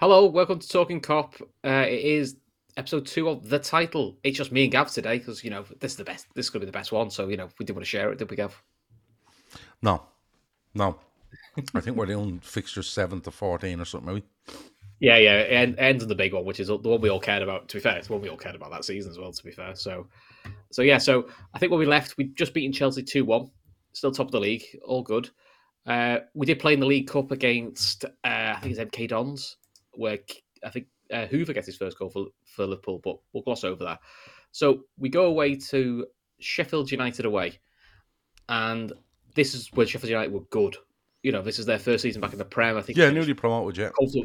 Hello, welcome to Talking Kop. Uh, it is episode two of the title. It's just me and Gav today because you know this is the best. This is going to be the best one. So you know we did want to share it, did we, Gav? No, no. I think we're doing fixture seven to fourteen or something. Maybe. Yeah, yeah. It ends on the big one, which is the one we all cared about. To be fair, it's the one we all cared about that season as well. To be fair, so so yeah. So I think when we left, we just beaten Chelsea two one. Still top of the league, all good. Uh, we did play in the League Cup against uh, I think it's MK Dons where I think uh, Hoever gets his first goal for, for Liverpool, but we'll gloss over that. So we go away to Sheffield United away, and this is where Sheffield United were good. You know, this is their first season back in the Prem. I think. Yeah, newly promoted, yeah. Also,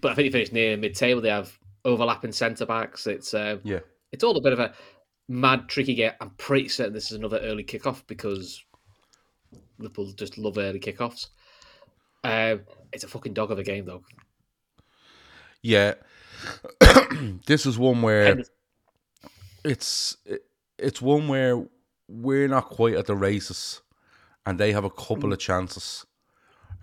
but I think he finished near mid-table. They have overlapping centre backs. It's uh, yeah, it's all a bit of a mad, tricky game. I'm pretty certain this is another early kickoff because Liverpool just love early kickoffs. Uh, it's a fucking dog of a game, though. Yeah, this is one where it's it's one where we're not quite at the races, and they have a couple of chances,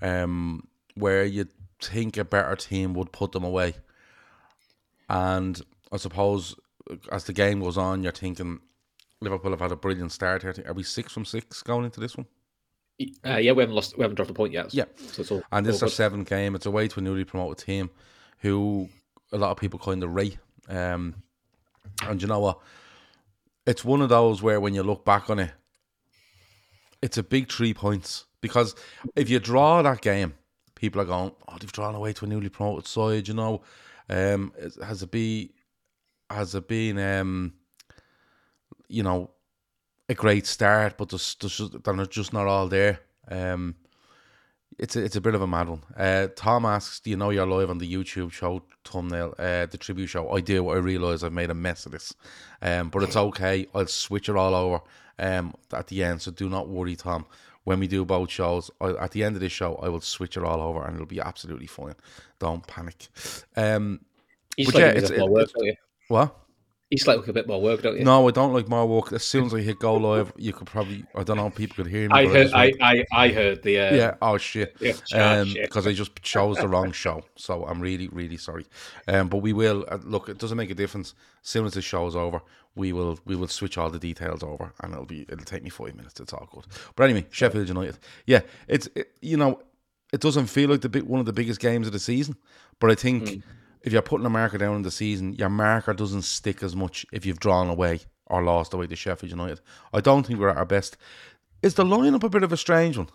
um, where you think a better team would put them away, and I suppose as the game goes on, you're thinking Liverpool have had a brilliant start here. Are we six from six going into this one? Uh, yeah, we haven't lost. We haven't dropped a point yet. Yeah, so all, and this is our seventh game. It's away to a newly promoted team who a lot of people kind of rate. Um, and you know what? It's one of those where when you look back on it, it's a big three points because if you draw that game, people are going, "Oh, they've drawn away to a newly promoted side." You know, um, has it be has it been um, you know a great start, but there's, there's just, they're just not all there. Um, it's a, it's a bit of a mad one. Uh, Tom asks, "Do you know you're live on the YouTube show thumbnail, uh, the tribute show?" I do. I realise I've made a mess of this, um, but it's okay. I'll switch it all over um, at the end, so do not worry, Tom. When we do both shows, I, at the end of this show, I will switch it all over, and it'll be absolutely fine. Don't panic. Um, but yeah, it's, it, it's, what? You just like a bit more work, don't you? No, I don't like more work. As soon as I hit go live, you could probably I don't know people could hear me. I heard I, I, I, heard the uh, yeah oh shit yeah um because I just chose the wrong show, so I'm really really sorry. Um, but we will uh, look. It doesn't make a difference. As soon as the show's over, we will we will switch all the details over, and it'll be it'll take me five minutes. It's all good. But anyway, Sheffield United. Yeah, it's it, you know it doesn't feel like the big one of the biggest games of the season, but I think. Mm if you're putting a marker down in the season, your marker doesn't stick as much if you've drawn away or lost away to Sheffield United. I don't think we're at our best. Is the lineup a bit of a strange one?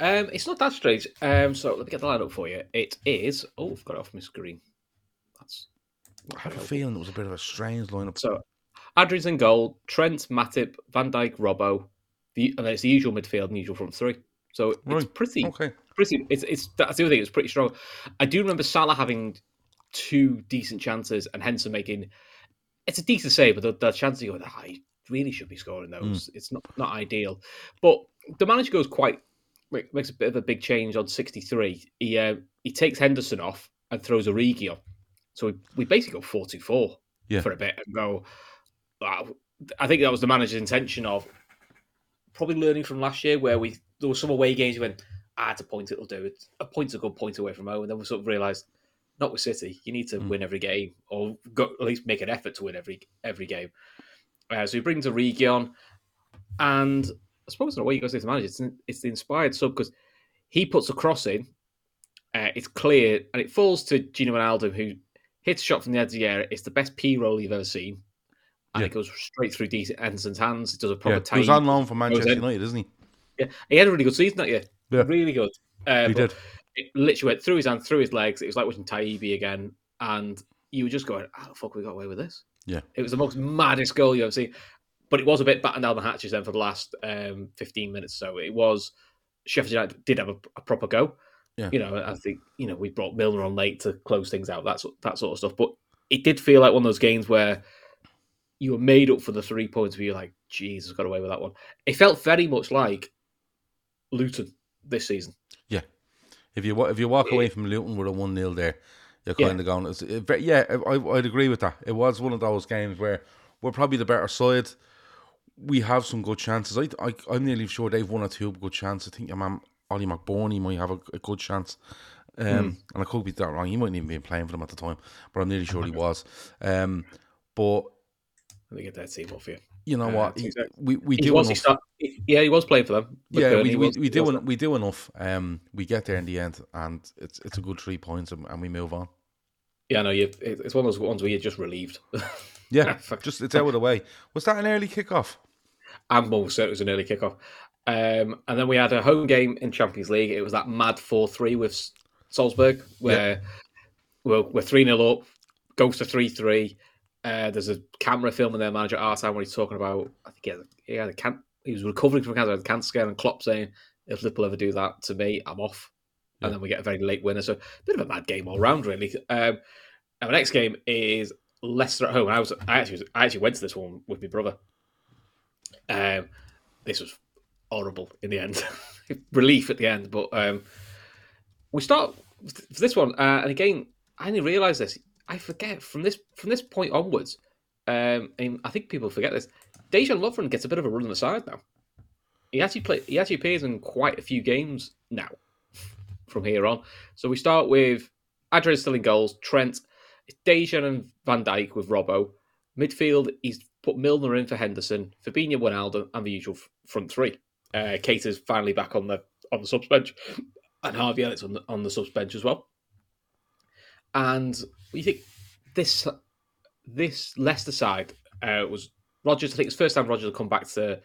Um, it's not that strange. Um, so let me get the lineup for you. it is. Oh, I've got it off my screen. That's. I have a feeling it was a bit of a strange lineup. So, Adrian's in goal. Trent, Matip, Van Dijk, Robbo. The and it's the usual midfield and usual front three. So right. it's pretty. Okay. Pretty. It's it's that's the other thing. It's pretty strong. I do remember Salah having two decent chances and Henderson making it's a decent save, but the, the chances you go, oh, he really should be scoring those. Mm. It's not not ideal, but the manager goes quite makes a bit of a big change on 63. He uh, he takes Henderson off and throws Origi on, so we, we basically go 4 2 4 for a bit and go. Wow. I think that was the manager's intention of probably learning from last year where we there were some away games we went, ah, it's a point it'll do. It's a point's a good point away from home, and then we sort of realised not with City. You need to Mm. win every game, or go, at least make an effort to win every every game. Uh, so he brings Origi on, and I suppose in a way you go say to manage, it's, it's the inspired sub because he puts a cross in. Uh, it's clear, and it falls to Gini Wijnaldum, who hits a shot from the edge of the area. It's the best P roll you've ever seen, and Yeah. it goes straight through Dean Henderson's hands. It does a proper Yeah, proper he was on loan from Manchester. United, isn't he? Yeah, he had a really good season that year. Yeah. Really good. Uh, He but did. It literally went through his hand, through his legs. It was like watching Taibi again, and you were just going, "How the fuck we got away with this?" Yeah. It was the most maddest goal you ever seen, but it was a bit batten down the hatches then for the last um, fifteen minutes. So it was Sheffield United did have a, a proper go. Yeah. You know, I think you know we brought Milner on late to close things out. That sort- that sort of stuff, but it did feel like one of those games where you were made up for the three points. Where you're like, Jesus, got away with that one. It felt very much like Luton this season. If you if you walk away from Luton with a one 0 there, you're Yeah. kind of going. It's, it, yeah, I, I'd agree with that. It was one of those games where we're probably the better side. We have some good chances. I, I I'm nearly sure they've one or two good chances. I think your man Oli McBurnie might have a, a good chance. Um, Hmm. and I could be that wrong. He mightn't even be playing for them at the time, but I'm nearly sure he was. Um, but Let me get that team off here. You know Uh, what? He- seconds. we we do enough. start, yeah, he was playing for them. Yeah, we, we, we do en- we do enough. Um, we get there in the end, and it's it's a good three points, and, and we move on. Yeah, no, you. It's one of those ones where you're just relieved. Yeah, just it's out of the way. Was that an early kickoff? I'm almost certain it was an early kickoff. Um, and then we had a home game in Champions League. It was that mad four three with Salzburg, where we're we're three 0 up, goes to three three. Uh, there's a camera filming their manager at time when he's talking about. I think he had, he had a can, he was recovering from cancer, had a cancer scare, and Klopp saying, "If Liverpool ever do that to me, I'm off." Yeah. And then we get a very late winner. So a bit of a mad game all round, really. Um, and the next game is Leicester at home. and I was I actually was, I actually went to this one with my brother. Um, this was horrible in the end. Relief at the end, but um, we start for this one, uh, and again, I only realised this. I forget from this from this point onwards. Um, and I think people forget this. Dejan Lovren gets a bit of a run on the side now. He actually play, He actually appears in quite a few games now from here on. So we start with Adrian still in goals. Trent, Dejan and Van Dijk with Robbo. Midfield, he's put Milner in for Henderson, Fabinho, Wijnaldum, and the usual front three. Uh, Keita's finally back on the on the subs bench, and Harvey Elliott's on the on the subs bench as well. And you think this this Leicester side uh, was Rodgers. I think it's the first time Rodgers had come back to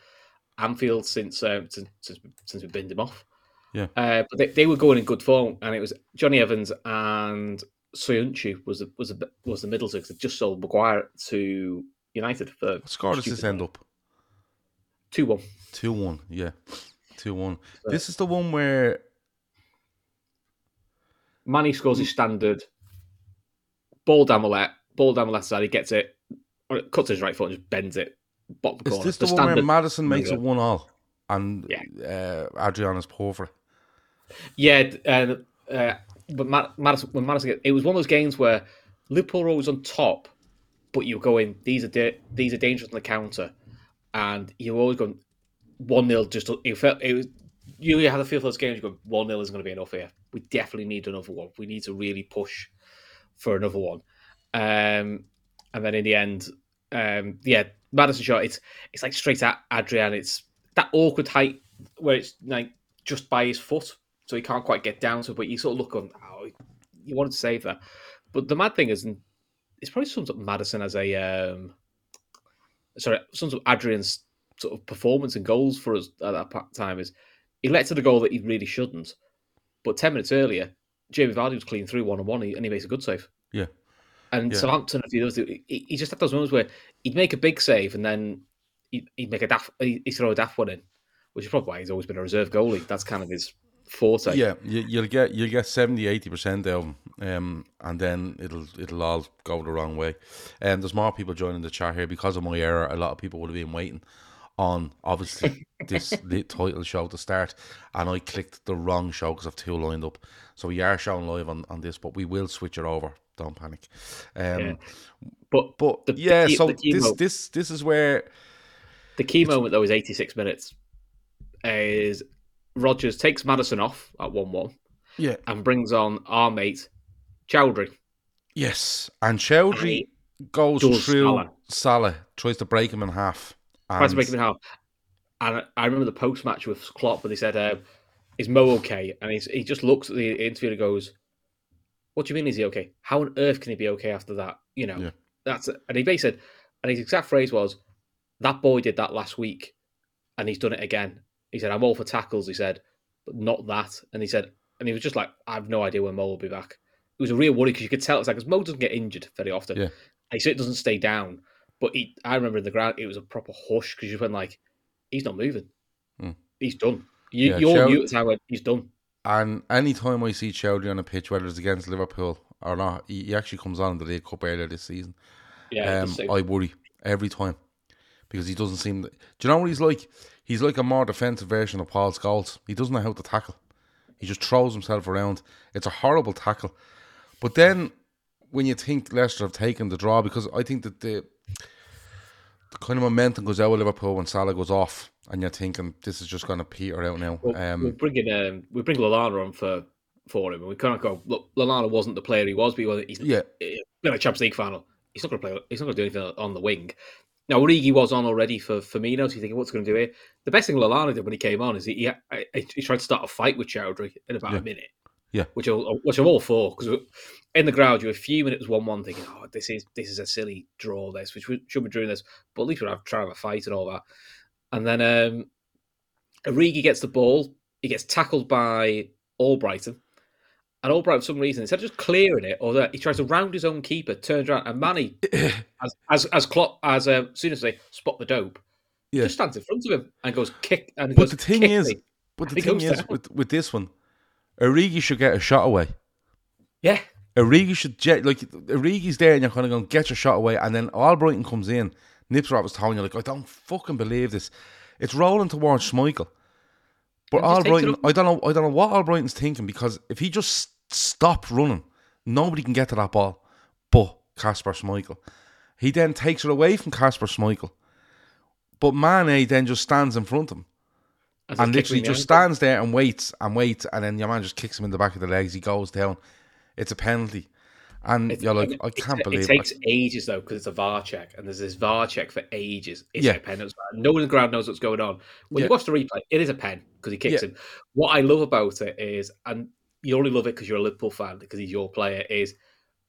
Anfield since uh, since since, since we binned him off. Yeah. Uh, but they, they were going in good form, and it was Jonny Evans and Soyuncu was the, was the, was the middle six that just sold Maguire to United for What score does this end up? two one. Two one. Yeah, two one. This is the one where Mane scores his standard ball down the left, ball down the left side. He gets it, cuts his right foot and just bends it. Bottom is corner. this the, one where Madison makes go. one all, and Yeah. uh, Adriana's poor for it. Yeah, and uh, but Ma- Madison, when Madison, it was one of those games where Liverpool were always on top, but you were going, these are da- these are dangerous on the counter, and you were always going one 0 Just it felt it was. You had a feel for those games. You go one 0 isn't going to be enough here. We definitely need another one. We need to really push for another one. Um, and then in the end, um, yeah, Madison shot. It's it's like straight at Adrian. It's that awkward height where it's like just by his foot, so he can't quite get down to it. But you sort of look on, oh, you wanted to save that. But the mad thing is, and it's probably sums up Madison as a um, sorry, sums up Adrian's sort of performance and goals for us at that time is he lets to the goal that he really shouldn't. But ten minutes earlier, Jamie Vardy was clean through one on one, and he makes a good save. Yeah. And Yeah. Southampton, if he does, he, he just had those moments where he'd make a big save and then he'd, he'd make a daft, he'd throw a daft one in, which is probably why he's always been a reserve goalie. That's kind of his forte. Yeah, you, you'll get you'll get 70 80 percent of them, um, and then it'll it'll all go the wrong way. And there's more people joining the chat here because of my error. A lot of people would have been waiting on obviously this the title show to start, and I clicked the wrong show because I've two lined up. So we are showing live on, on this, but we will switch it over. Don't panic. Um, Yeah. But But The- the yeah, key- so the this this this is where the key moment though is 86 minutes. Is Rodgers takes Madison off at one one yeah and brings on our mate Choudhury. Yes, and Choudhury goes through Salah. Salah. tries to break him in half. Tries to and- make him half. And I remember the post match with Klopp, where they said, uh, "Is Mo okay?" And he's, he just looks at the interviewer and goes, "What do you mean? Is he okay? How on earth can he be okay after that? You know, Yeah. that's." And he basically said, and his exact phrase was, "That boy did that last week, and he's done it again." He said, "I'm all for tackles." He said, "But not that." And he said, and he was just like, "I have no idea when Mo will be back." It was a real worry because you could tell it's like because Mo doesn't get injured very often. Yeah. And he certainly doesn't stay down. But he, I remember in the ground, it was a proper hush because you went like, he's not moving. Hmm. He's done. You, Yeah, you all Chow- knew at the time when he's done. And any time I see Choudhury on a pitch, whether it's against Liverpool or not, he, he actually comes on in the League Cup earlier this season. Yeah, um. I worry every time because he doesn't seem. Do you know what he's like? He's like a more defensive version of Paul Scholes. He doesn't know how to tackle. He just throws himself around. It's a horrible tackle. But then when you think Leicester have taken the draw, because I think that the the kind of momentum goes out of Liverpool when Salah goes off, and you're thinking this is just going to peter out now. Well, we're Um, bringing um, we bring Lallana on for for him, and we kind of go. Look, Lallana wasn't the player he was, but he was, he's yeah, in a Champions League final. He's not going to play. He's not going to do anything on the wing. Now, Origi was on already for Firmino, so you thinking what's going to do here? The best thing Lallana did when he came on is he he, he, he tried to start a fight with Choudhury in about Yeah. a minute. Yeah. which I, which I'm all for because in the crowd you were fuming. It was one one thinking, oh, this is this is a silly draw. This which we should be doing this, but at least we're trying to have a fight and all that. And then um, Origi gets the ball. He gets tackled by Albrighton. And Albright, for some reason, instead of just clearing it, or that he tries to round his own keeper, turns around, and Mane, as as as Klopp, as uh, soon as they spot the dope, yeah. just stands in front of him and goes kick. And But goes, the thing "Kick is, me." but the thing is with with this one, Origi should get a shot away. yeah, Origi should jet like Origi's there, and you're kind of going get your shot away, and then Albrighton comes in. Nips was telling you like, I don't fucking believe this. It's rolling towards Schmeichel, but Albrighton. I don't know, I don't know what Albrighton's thinking because if he just stopped running, nobody can get to that ball, but Kasper Schmeichel. He then takes it away from Kasper Schmeichel, but Mane then just stands in front of him as and literally him in the just stands there and waits and waits, and then your man just kicks him in the back of the legs. He goes down. It's a penalty, and It's- you're like, I can't believe it takes ages though because it's a VAR check, and there's this VAR check for ages. It's Yeah. a pen. No one in the ground knows what's going on. When Yeah. you watch the replay, it is a pen because he kicks Yeah. him. What I love about it is, and you only love it because you're a Liverpool fan because he's your player. Is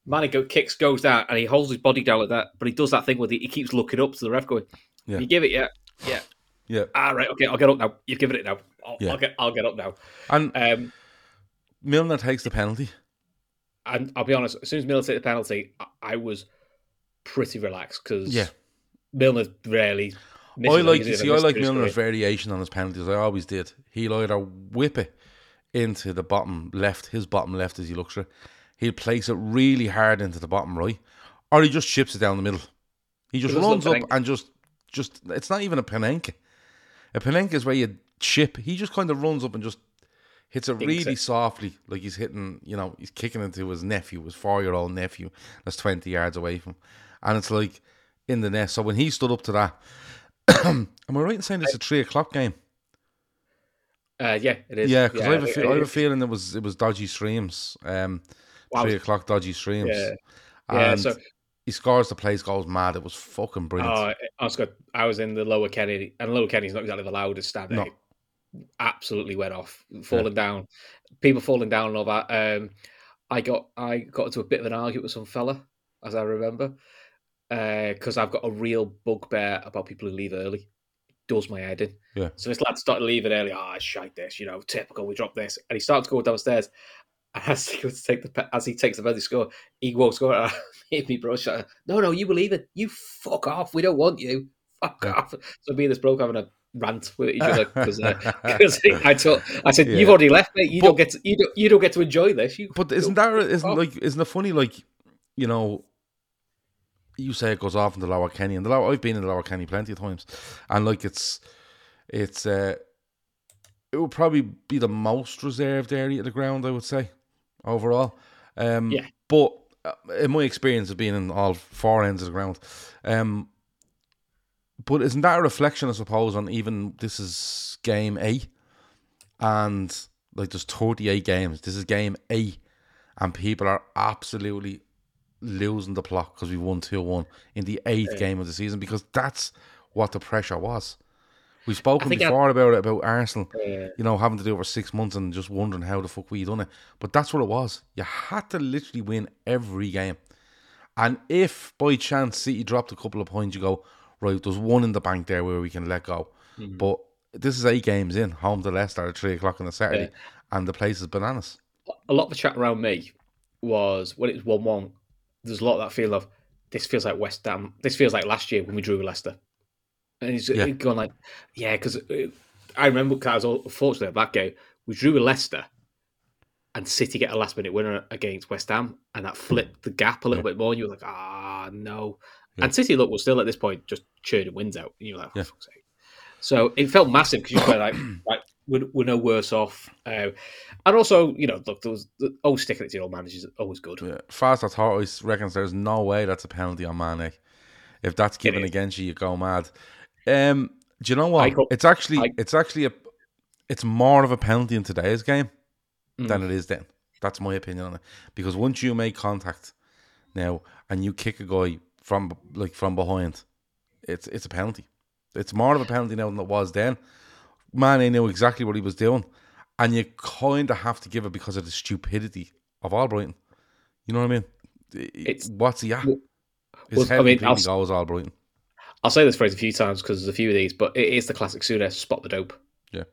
Mane go kicks goes down and he holds his body down like that, but he does that thing where he, he keeps looking up to the ref, going, Yeah. "You give it, yeah, yeah, Yeah, All right. okay, I'll get up now. You've given it now. I'll, Yeah. I'll get, I'll get up now." and Um, Milner takes the penalty. and I'll be honest, as soon as Milner took the penalty, I, I was pretty relaxed because Yeah, Milner rarely. I like either see, I like Milner's scored. variation on his penalties. I always did. He'll either whip it into the bottom left, his bottom left as he looks for it. He'll place it really hard into the bottom right, or he just chips it down the middle. He just runs up and just, just. It's not even a Panenka. A Panenka is where you chip. He just kind of runs up and just hits it really it. softly, like he's hitting. You know, he's kicking into his nephew, his four-year-old nephew, that's twenty yards away from, him. and it's like in the net. So when he stood up to that, am I right in saying it's a three o'clock game? Uh, yeah, it is. Yeah, because I, have a fe- I have a feeling it was it was dodgy streams. Um, Wow. three o'clock dodgy streams. Yeah, yeah. So, he scores, the place goes mad. It was fucking brilliant. oh, I was. I was in the lower Kenny, and lower Kenny's not exactly the loudest stand. No. Absolutely went off, falling down, people falling down and all that. Um, I got I got into a bit of an argument with some fella, as I remember, because I've got a real bugbear about people who leave early. Does my head in. Yeah. So this lad started leaving early. Ah, shite this, you know, typical. We dropped this, and he started to go downstairs. And as he goes to take the as he takes the penalty score, he walks over. and Hit me, bro. Shut. No, no, you believe it. You fuck off. We don't want you. Fuck off. So me and this bloke having a rant with each other because uh, I told I said Yeah. you've already left, mate. You But- don't get to, you don't you don't get to enjoy this. You But isn't that isn't off. like isn't it funny? Like you know, you say it goes off in the Lower Kenny, and the Lower, I've been in the Lower Kenny plenty of times, and like it's it's uh it would probably be the most reserved area of the ground, I would say, overall. Um, Yeah. But uh, in my experience of being in all four ends of the ground, um, but isn't that a reflection, I suppose, on even this is game A, and like there's 38 games. This is game A, and people are absolutely losing the plot because we won 2 1 in the eighth game of the season because that's what the pressure was. We've spoken think I- before about it, about Arsenal, you know, having to do it for six months and just wondering how the fuck we done it. But that's what it was. You had to literally win every game. And if by chance City dropped a couple of points, you go, right, there's one in the bank there where we can let go. Mm-hmm. But this is eight games in, home to Leicester at three o'clock on a Saturday, and the place is bananas. a lot of the chat around me was when it was one one. There's a lot of that feel of this feels like West Ham. This feels like last year when we drew with Leicester, and he's Yeah. going like, yeah, because I remember because I was unfortunately at that game. We drew with Leicester, and City get a last minute winner against West Ham, and that flipped the gap a little bit more. And you were like, ah, no. And City look was still at this point just churning wins out. And you were like, oh, Yeah. fuck's sake. So it felt massive because you were like, like we're, we're no worse off. Uh, and also, you know, look, there was the, always sticking it to your old managers is always good. Yeah. Fast as Torres reckons there's no way that's a penalty on Mane. If that's given against you, you go mad. Um, do you know what? Go- it's actually I- it's actually a it's more of a penalty in today's game Mm. than it is then. That's my opinion on it. Because once you make contact now and you kick a guy from like from behind, it's it's a penalty. It's more of a penalty now than it was then. Man, he knew exactly what he was doing, and you kind of have to give it because of the stupidity of Albrighton. You know what I mean? It's- what's he at? His well, head I mean, completely I'll- goes Albrighton. I'll say this phrase a few times because there's a few of these, but it is the classic Souness spot the dope. Yeah.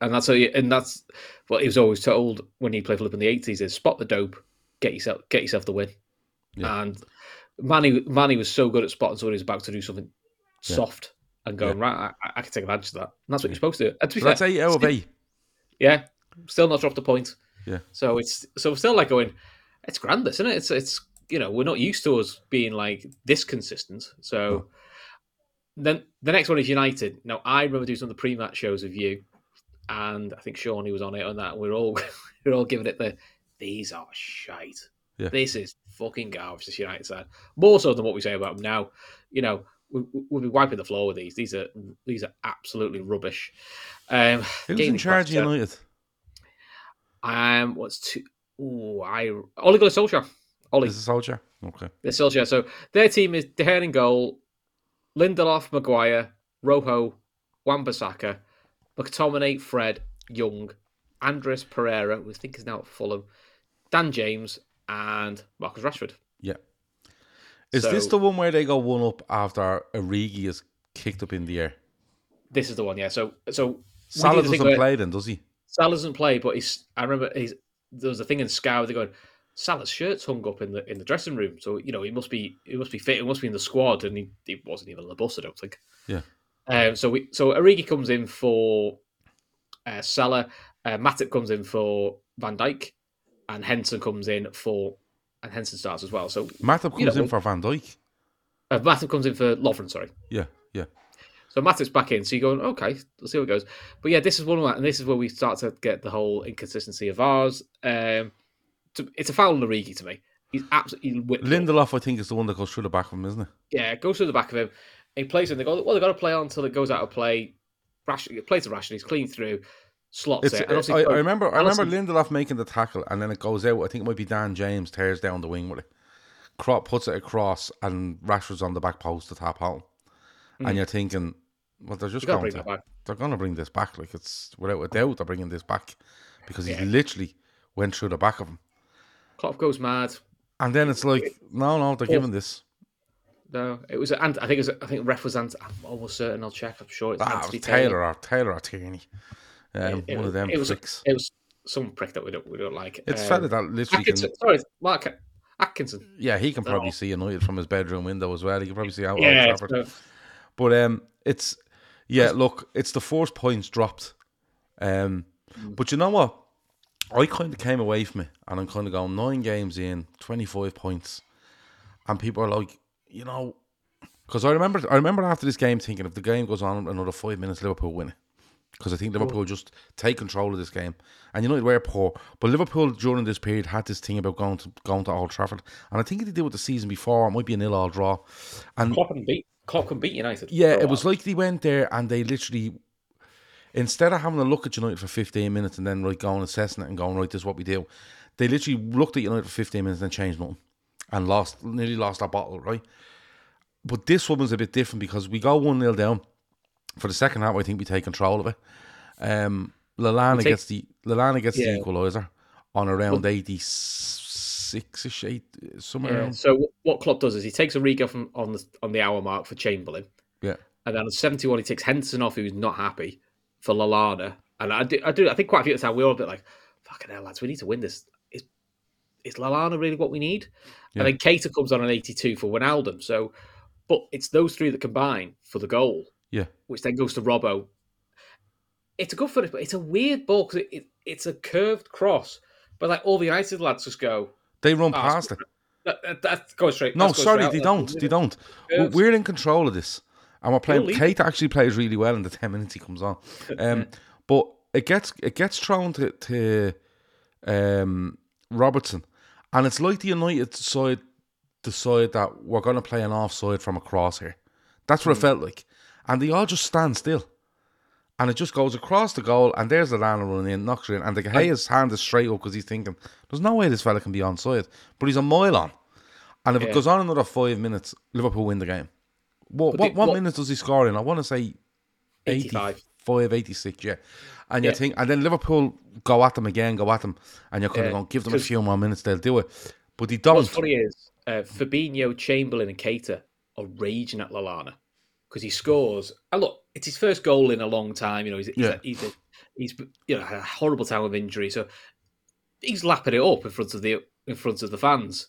And that's how you, and that's what he was always told when he played for Liverpool in the eighties is spot the dope, get yourself get yourself the win. Yeah. And Mane Mane was so good at spotting someone who's about to do something Yeah. soft and going right. I, I can take advantage of that. And that's what you're supposed to do. And to be So that's eight out of eight. Yeah, still not dropped a point. Yeah. So it's so we're still like going. It's grand, this, isn't it? It's it's you know we're not used to us being like this consistent. So then the next one is United. Now I remember doing some of the pre-match shows with you, and I think Sean he was on it on that. We're all we're all giving it the these are shite. Yeah. This is fucking garbage. This United side more so than what we say about them now. You know we, we'll be wiping the floor with these. These are these are absolutely rubbish. Um, Who's in charge of United? um, what's two? Ooh, I Ole Gunnar Solskjaer. Ole, Is it Soldier? Okay. the Solskjaer. So their team is De Gea in goal, Lindelof, Maguire, Rojo, Wan-Bissaka, McTominay, Fred, Young, Andreas Pereira, who I think is now at Fulham, Dan James, and Marcus Rashford. Yeah. Is this the one where they go one up after Origi is kicked up in the air? This is the one, yeah. So so Salah need to think doesn't play then, does he? Salah doesn't play, but he's. I remember he's. There was a thing in Scout. They're going. Salah's shirt's hung up in the in the dressing room, so you know he must be he must be fit. He must be in the squad, and he, he wasn't even on the bus. I don't think. Yeah. Um. So we so Origi comes in for uh, Salah. Uh, Matip comes in for Van Dijk, and Henson comes in for and Henson starts as well. So Matip comes You know, in for Van Dijk. uh, Matip comes in for Lovren. Sorry. Yeah, yeah. So Matip's back in. So you're going, okay, let's see how it goes. But yeah, this is one of that, and this is where we start to get the whole inconsistency of ours. Um, to, it's a foul on Origi to me. He's absolutely whipped up. Lindelof, I think, is the one that goes through the back of him, isn't it? Yeah, it goes through the back of him. He plays and they go, well, they've got to play on until it goes out of play. Rash, plays to Rashford. He's clean through, slots It's, it. And I, I remember I remember Lindelof making the tackle and then it goes out. I think it might be Dan James tears down the wing with it. Crop puts it across and Rashford's on the back post to tap home. And you're thinking, well, they're just Hmm. Going bring to, back. they're going to bring this back. Like it's without a doubt they're bringing this back because he Yeah. literally went through the back of him. Klopp goes mad. And then it's like, no, no, they're giving this. No, it was. And I think it was. I think ref was. Ant- I'm almost certain. I'll check. I'm sure it's Ah, it Anthony was Taylor or Tayller or Tierney. Um, It one was- of them it was, pricks. It was some prick that we don't we don't like. It's Um, fella that literally can, Sorry, Mark Atkinson. yeah, he can probably No. see United from his bedroom window as well. He can probably see out Old Yeah, Trafford. But um, it's yeah. Look, it's the first points dropped. Um, Mm. but you know what? I kind of came away from it, and I'm kind of going nine games in, twenty five points, and people are like, you know, because I remember, I remember after this game thinking if the game goes on another five minutes, Liverpool win it. Because I think Liverpool just take control of this game, and United were poor. But Liverpool during this period had this thing about going to going to Old Trafford, and I think they did with the season before. It might be a nil all draw, and Klopp can beat Klopp can beat United. yeah, it was like they went there and they literally, instead of having a look at United for 15 minutes and then right going assessing it and going, right, this is what we do, They literally looked at United for 15 minutes and changed nothing and lost, nearly lost that bottle, right? But this one was a bit different because we go 1 0 down. For the second half, I think we take control of it. Um, Lallana take- gets the Lallana gets Yeah. the equaliser on around 86 ish, eight, somewhere Yeah. around. So what Klopp does is he takes Origi from on the on the hour mark for Chamberlain, Yeah. and then on seventy one he takes Henderson off, who's not happy for Lallana. And I do, I do, I think quite a few at the time we were all a bit like, "Fucking hell, lads, we need to win this." Is is Lallana really what we need? Yeah. And then Keita comes on an eighty two for Wijnaldum. So, but it's those three that combine for the goal, Yeah. which then goes to Robbo. It's a good finish, but it's a weird ball because it, it, it's a curved cross. But like all the United lads just go, They run Oh, past it. that, that, that's going straight. No, sorry, straight they don't. They don't. We- Curves. We're in control of this, and we're playing. We'll Keita actually plays really well in the ten minutes he comes on. Um, but it gets it gets thrown to to um, Robertson, and it's like the United side decide that we're going to play an offside from across here. That's what it felt like, and they all just stand still. And it just goes across the goal, and there's the Lana running in, knocks it in, and De Gea's hand is straight up because he's thinking, "There's no way this fella can be onside," but he's a mile on. And if it goes on another five minutes, Liverpool win the game. What what, what, what- minutes does he score in? I want to say 85. 85, 86, yeah. And you Yeah. think, and then Liverpool go at them again, go at them, and you're kind Yeah, of going, give them a few more minutes, they'll do it. But he don't. What's funny is uh, Fabinho, Chamberlain, and Keita are raging at Lallana because he scores. And look, it's his first goal in a long time. You know, he's he's, Yeah. he's, he's you know had a horrible time of injury, so he's lapping it up in front of the in front of the fans.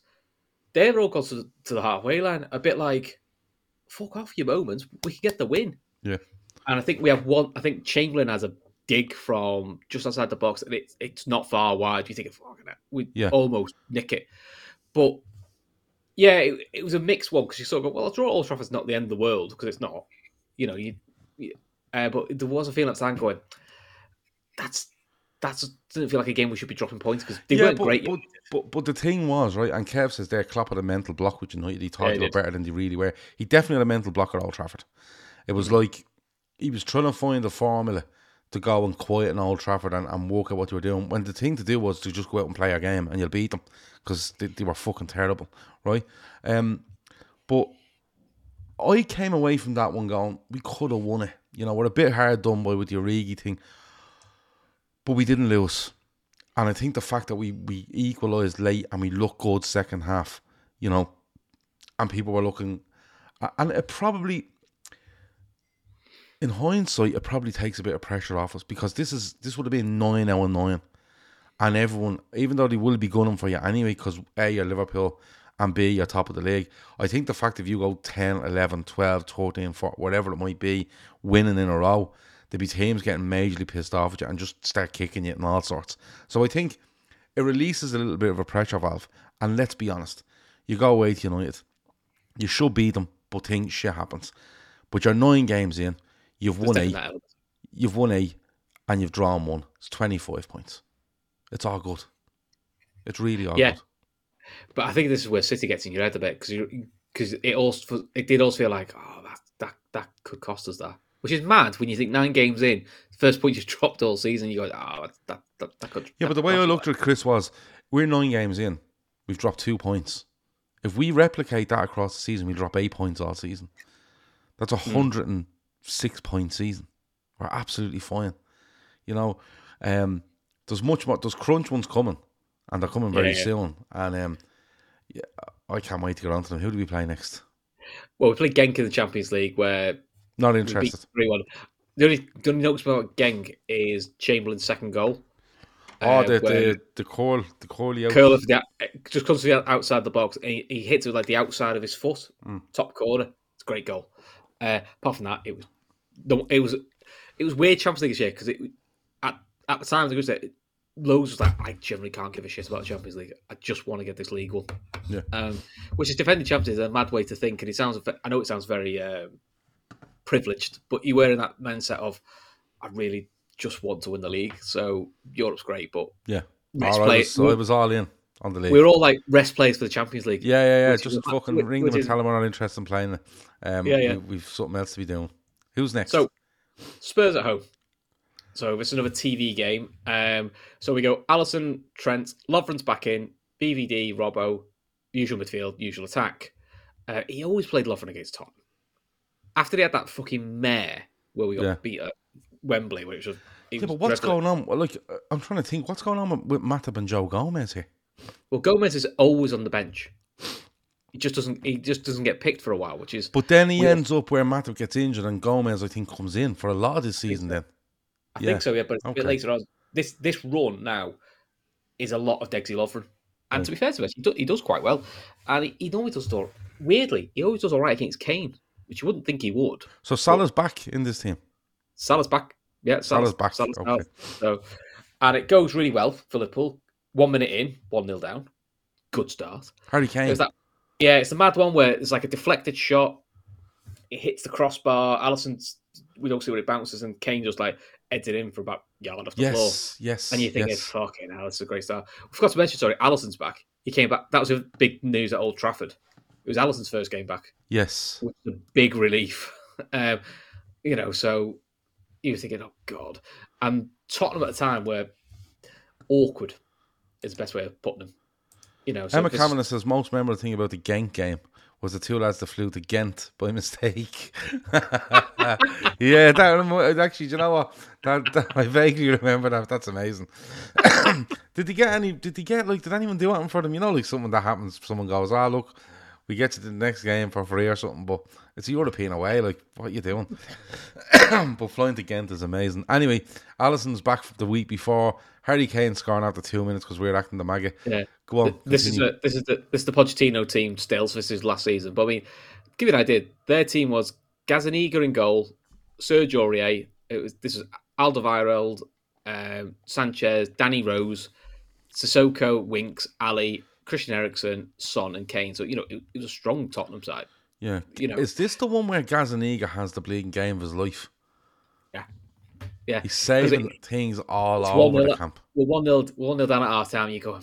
They're all gone to, to the halfway line, a bit like fuck off your moments. We can get the win. Yeah. And I think we have one. I think Chamberlain has a dig from just outside the box, and it's it's not far wide. You think, fucking hell, we Yeah. almost nick it. But yeah, it, it was a mixed one because you sort of go, well, a draw at Old Trafford's not the end of the world because it's not. You know, you. you- Uh, but there was a feeling at the time going, that's that's doesn't feel like a game we should be dropping points because they yeah, weren't but, great. but, but but the thing was right, and Kev says there, Klopp had a mental block with United. He thought Yeah, he were better than they really were. He definitely had a mental block at Old Trafford. It was Mm-hmm. like he was trying to find a formula to go and quiet an Old Trafford and, and work out what they were doing. When the thing to do was to just go out and play a game and you'll beat them because they, they were fucking terrible, right? Um, but I came away from that one going, we could have won it. You know, we're a bit hard done by with the Origi thing, but we didn't lose. And I think the fact that we we equalised late and we looked good second half, you know, and people were looking, and it probably, in hindsight, it probably takes a bit of pressure off us because this is this would have been nine of nine, and everyone, even though they will be gunning for you anyway, because a you're Liverpool and b you're top of the league. I think the fact if you go 10, 11, 12, 13, 14, whatever it might be, winning in a row, there'd be teams getting majorly pissed off at you and just start kicking you and all sorts. So I think it releases a little bit of a pressure valve. And let's be honest, you go away to United, you should beat them, but things shit happens. But you're nine games in, you've won eight, you've won eight, and you've drawn one. It's twenty five points. It's all good. It's really all Yeah. good. But I think this is where City gets in your head a bit because because it also it did also feel like oh that that that could cost us that, which is mad when you think nine games in, first point you've dropped all season, you go oh that that that could Yeah, that but the way I looked at Chris was we're nine games in, we've dropped two points. If we replicate that across the season, we drop eight points all season. That's a Hmm. hundred and six point season. We're absolutely fine. You know, um, there's much more. There's crunch ones coming, and they're coming very Yeah, yeah. soon. And um, yeah, I can't wait to get onto them. Who do we play next? Well, we played Genk in the Champions League where Not interested. three one. The only the only notes about Genk is Chamberlain's second goal. Oh, uh, the the the curl, the curly out. for the just comes to the outside the box and he, he hits it with like the outside of his foot, Mm. top corner. It's a great goal. Uh, apart from that, it was no, it was it was weird Champions League this year because it at at the time I was was like, I generally can't give a shit about the Champions League. I just want to get this league. Yeah. Um, which is defending champions is a mad way to think, and it sounds I know it sounds very um, privileged, but you were in that mindset of I really just want to win the league. So Europe's great, but Yeah. All right, play I, it. was, so all in on the league. We're all like rest players for the Champions League. Yeah, yeah, yeah. Just is- fucking ring them and is- tell them we're not interested in playing. Um, Yeah, yeah. We, we've something else to be doing. Who's next? So Spurs at home. So it's another TV game. Um, so we go Alisson, Trent, Lovren's back in, VVD, Robbo, usual midfield, usual attack. Uh, he always played Lovren against Tottenham. After they had that fucking mare where we got Yeah. beat at Wembley, which was. Yeah, was but what's dreadful. going on? Like, uh, I'm trying to think, what's going on with, Matip and Joe Gomez here? Well, Gomez is always on the bench. He just doesn't. He just doesn't get picked for a while, which is. But then he Well- ends up where Matip gets injured and Gomez, I think, comes in for a lot of this season. Then, I yeah. think so, yeah, but it's a bit later on. This this run now is a lot of Degsy Lovren. And Mm. to be fair to him, he, do, he does quite well. And he, he normally does all weirdly, he always does all right against Kane, which you wouldn't think he would. so Salah's back in this team. Salah's back. Yeah, Salah's, Salah's back, Salah's okay. out. So, and it goes really well for Liverpool. One minute in, 1 nil down. Good start. Harry Kane. That. Yeah, it's a mad one where it's like a deflected shot. It hits the crossbar. Alisson's, we don't see where it bounces, and Kane just like heads it in for about yard off the floor. yes, yes, And you're thinking, yes. fucking hell, this is a great start. We forgot to mention, sorry, Alisson's back. He came back. That was a big news at Old Trafford. It was Alisson's first game back, yes. which was a big relief. um, you know, so you were thinking, oh, God. And Tottenham at the time were awkward, is the best way of putting them. You know, so Emma Kavanagh says most memorable thing about the Ghent game was the two lads that flew to Ghent by mistake. yeah, that actually, do you know what? That, that- I vaguely remember that. That's amazing. did they get any? Did they get like? Did anyone do anything for them? You know, like something that happens. Someone goes, "Ah, look, we get to the next game for free or something." But it's a European away. Like, what are you doing? but flying to Ghent is amazing. Anyway, Alisson's back the week before. Harry Kane scoring after two minutes because we we're acting the maggot. Yeah. Go on. This is a, this is the this is the Pochettino team still. So this is last season. But I mean, give you an idea. Their team was Gazaniga in goal, Serge Aurier. It was this is Alderweireld, um, Sanchez, Danny Rose, Sissoko, Winks, Alli, Christian Eriksen, Son, and Kane. So you know it, it was a strong Tottenham side. Yeah. you know. Is this the one where Gazaniga has the bleeding game of his life? Yeah, yeah. He's saving it- things all over 1-0 the camp. Well, one 0 one 0 down at half time. You go,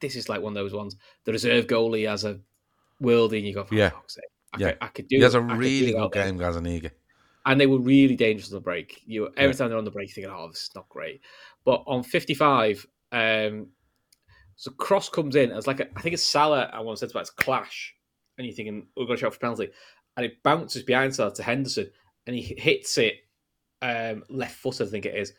this is like one of those ones. The reserve goalie has a worldie, and you go, Yeah. I, Yeah. could, I could do. He has a I really good game, Gazaniga. and they were really dangerous on the break. You every Yeah. time they're on the break, thinking, "Oh, this is not great." But on fifty-five, um, so cross comes in. as like a, I think it's Salah. I want to say about it's clash, and you're thinking we're going to shout for penalty, and it bounces behind Salah to Henderson, and he hits it um, left footed. I think it is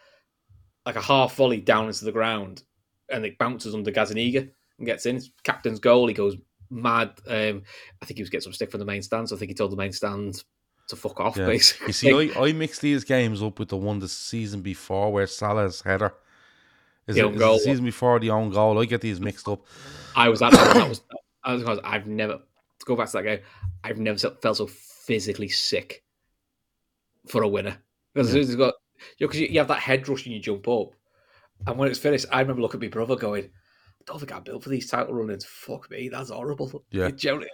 like a half volley down into the ground, and it bounces under Gazaniga and gets in. It's captain's goal. He goes mad. Um, I think he was getting some stick from the main stand. So I think he told the main stand to fuck off. Yeah. Basically, You see, I, I mix these games up with the one the season before where Salah's header. Is The it own is goal the season before the own goal? I get these mixed up. I was at that. was, I was, I've never to go back to that game. I've never felt so physically sick for a winner because it's got you know, 'cause you, you have that head rush and you jump up, and when it's finished, I remember looking at my brother going, "I don't think I'm built for these title runnings. Fuck me, that's horrible." Yeah.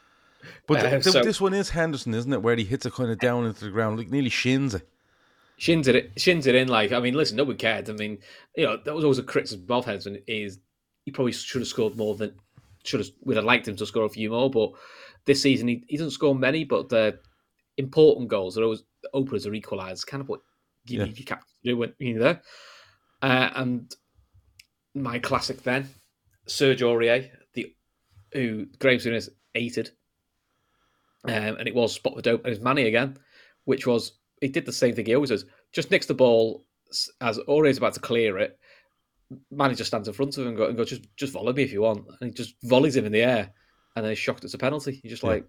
But Uh, th- so- this one is Henderson, isn't it? Where he hits it kind of down into the ground, like nearly shins it. Shins it, shins it in. Like, I mean, listen, nobody cared. I mean, you know, that was always a criticism of Henderson is he probably should have scored more than should have. Would have liked him to score a few more, but this season he, he doesn't score many. But the important goals are always openers are equalised. Kind of what you Yeah. captain to do when you're there. Uh, and my classic then, Serge Aurier, the who Graham Souness hated, um, and it was spot the dope and his Mane again, which was he did the same thing he always does. Just nicks the ball as Aurier's about to clear it. Manager stands in front of him and goes, and go just just volley me if you want, and he just volleys him in the air, and then he's shocked it's a penalty. He just Yeah. like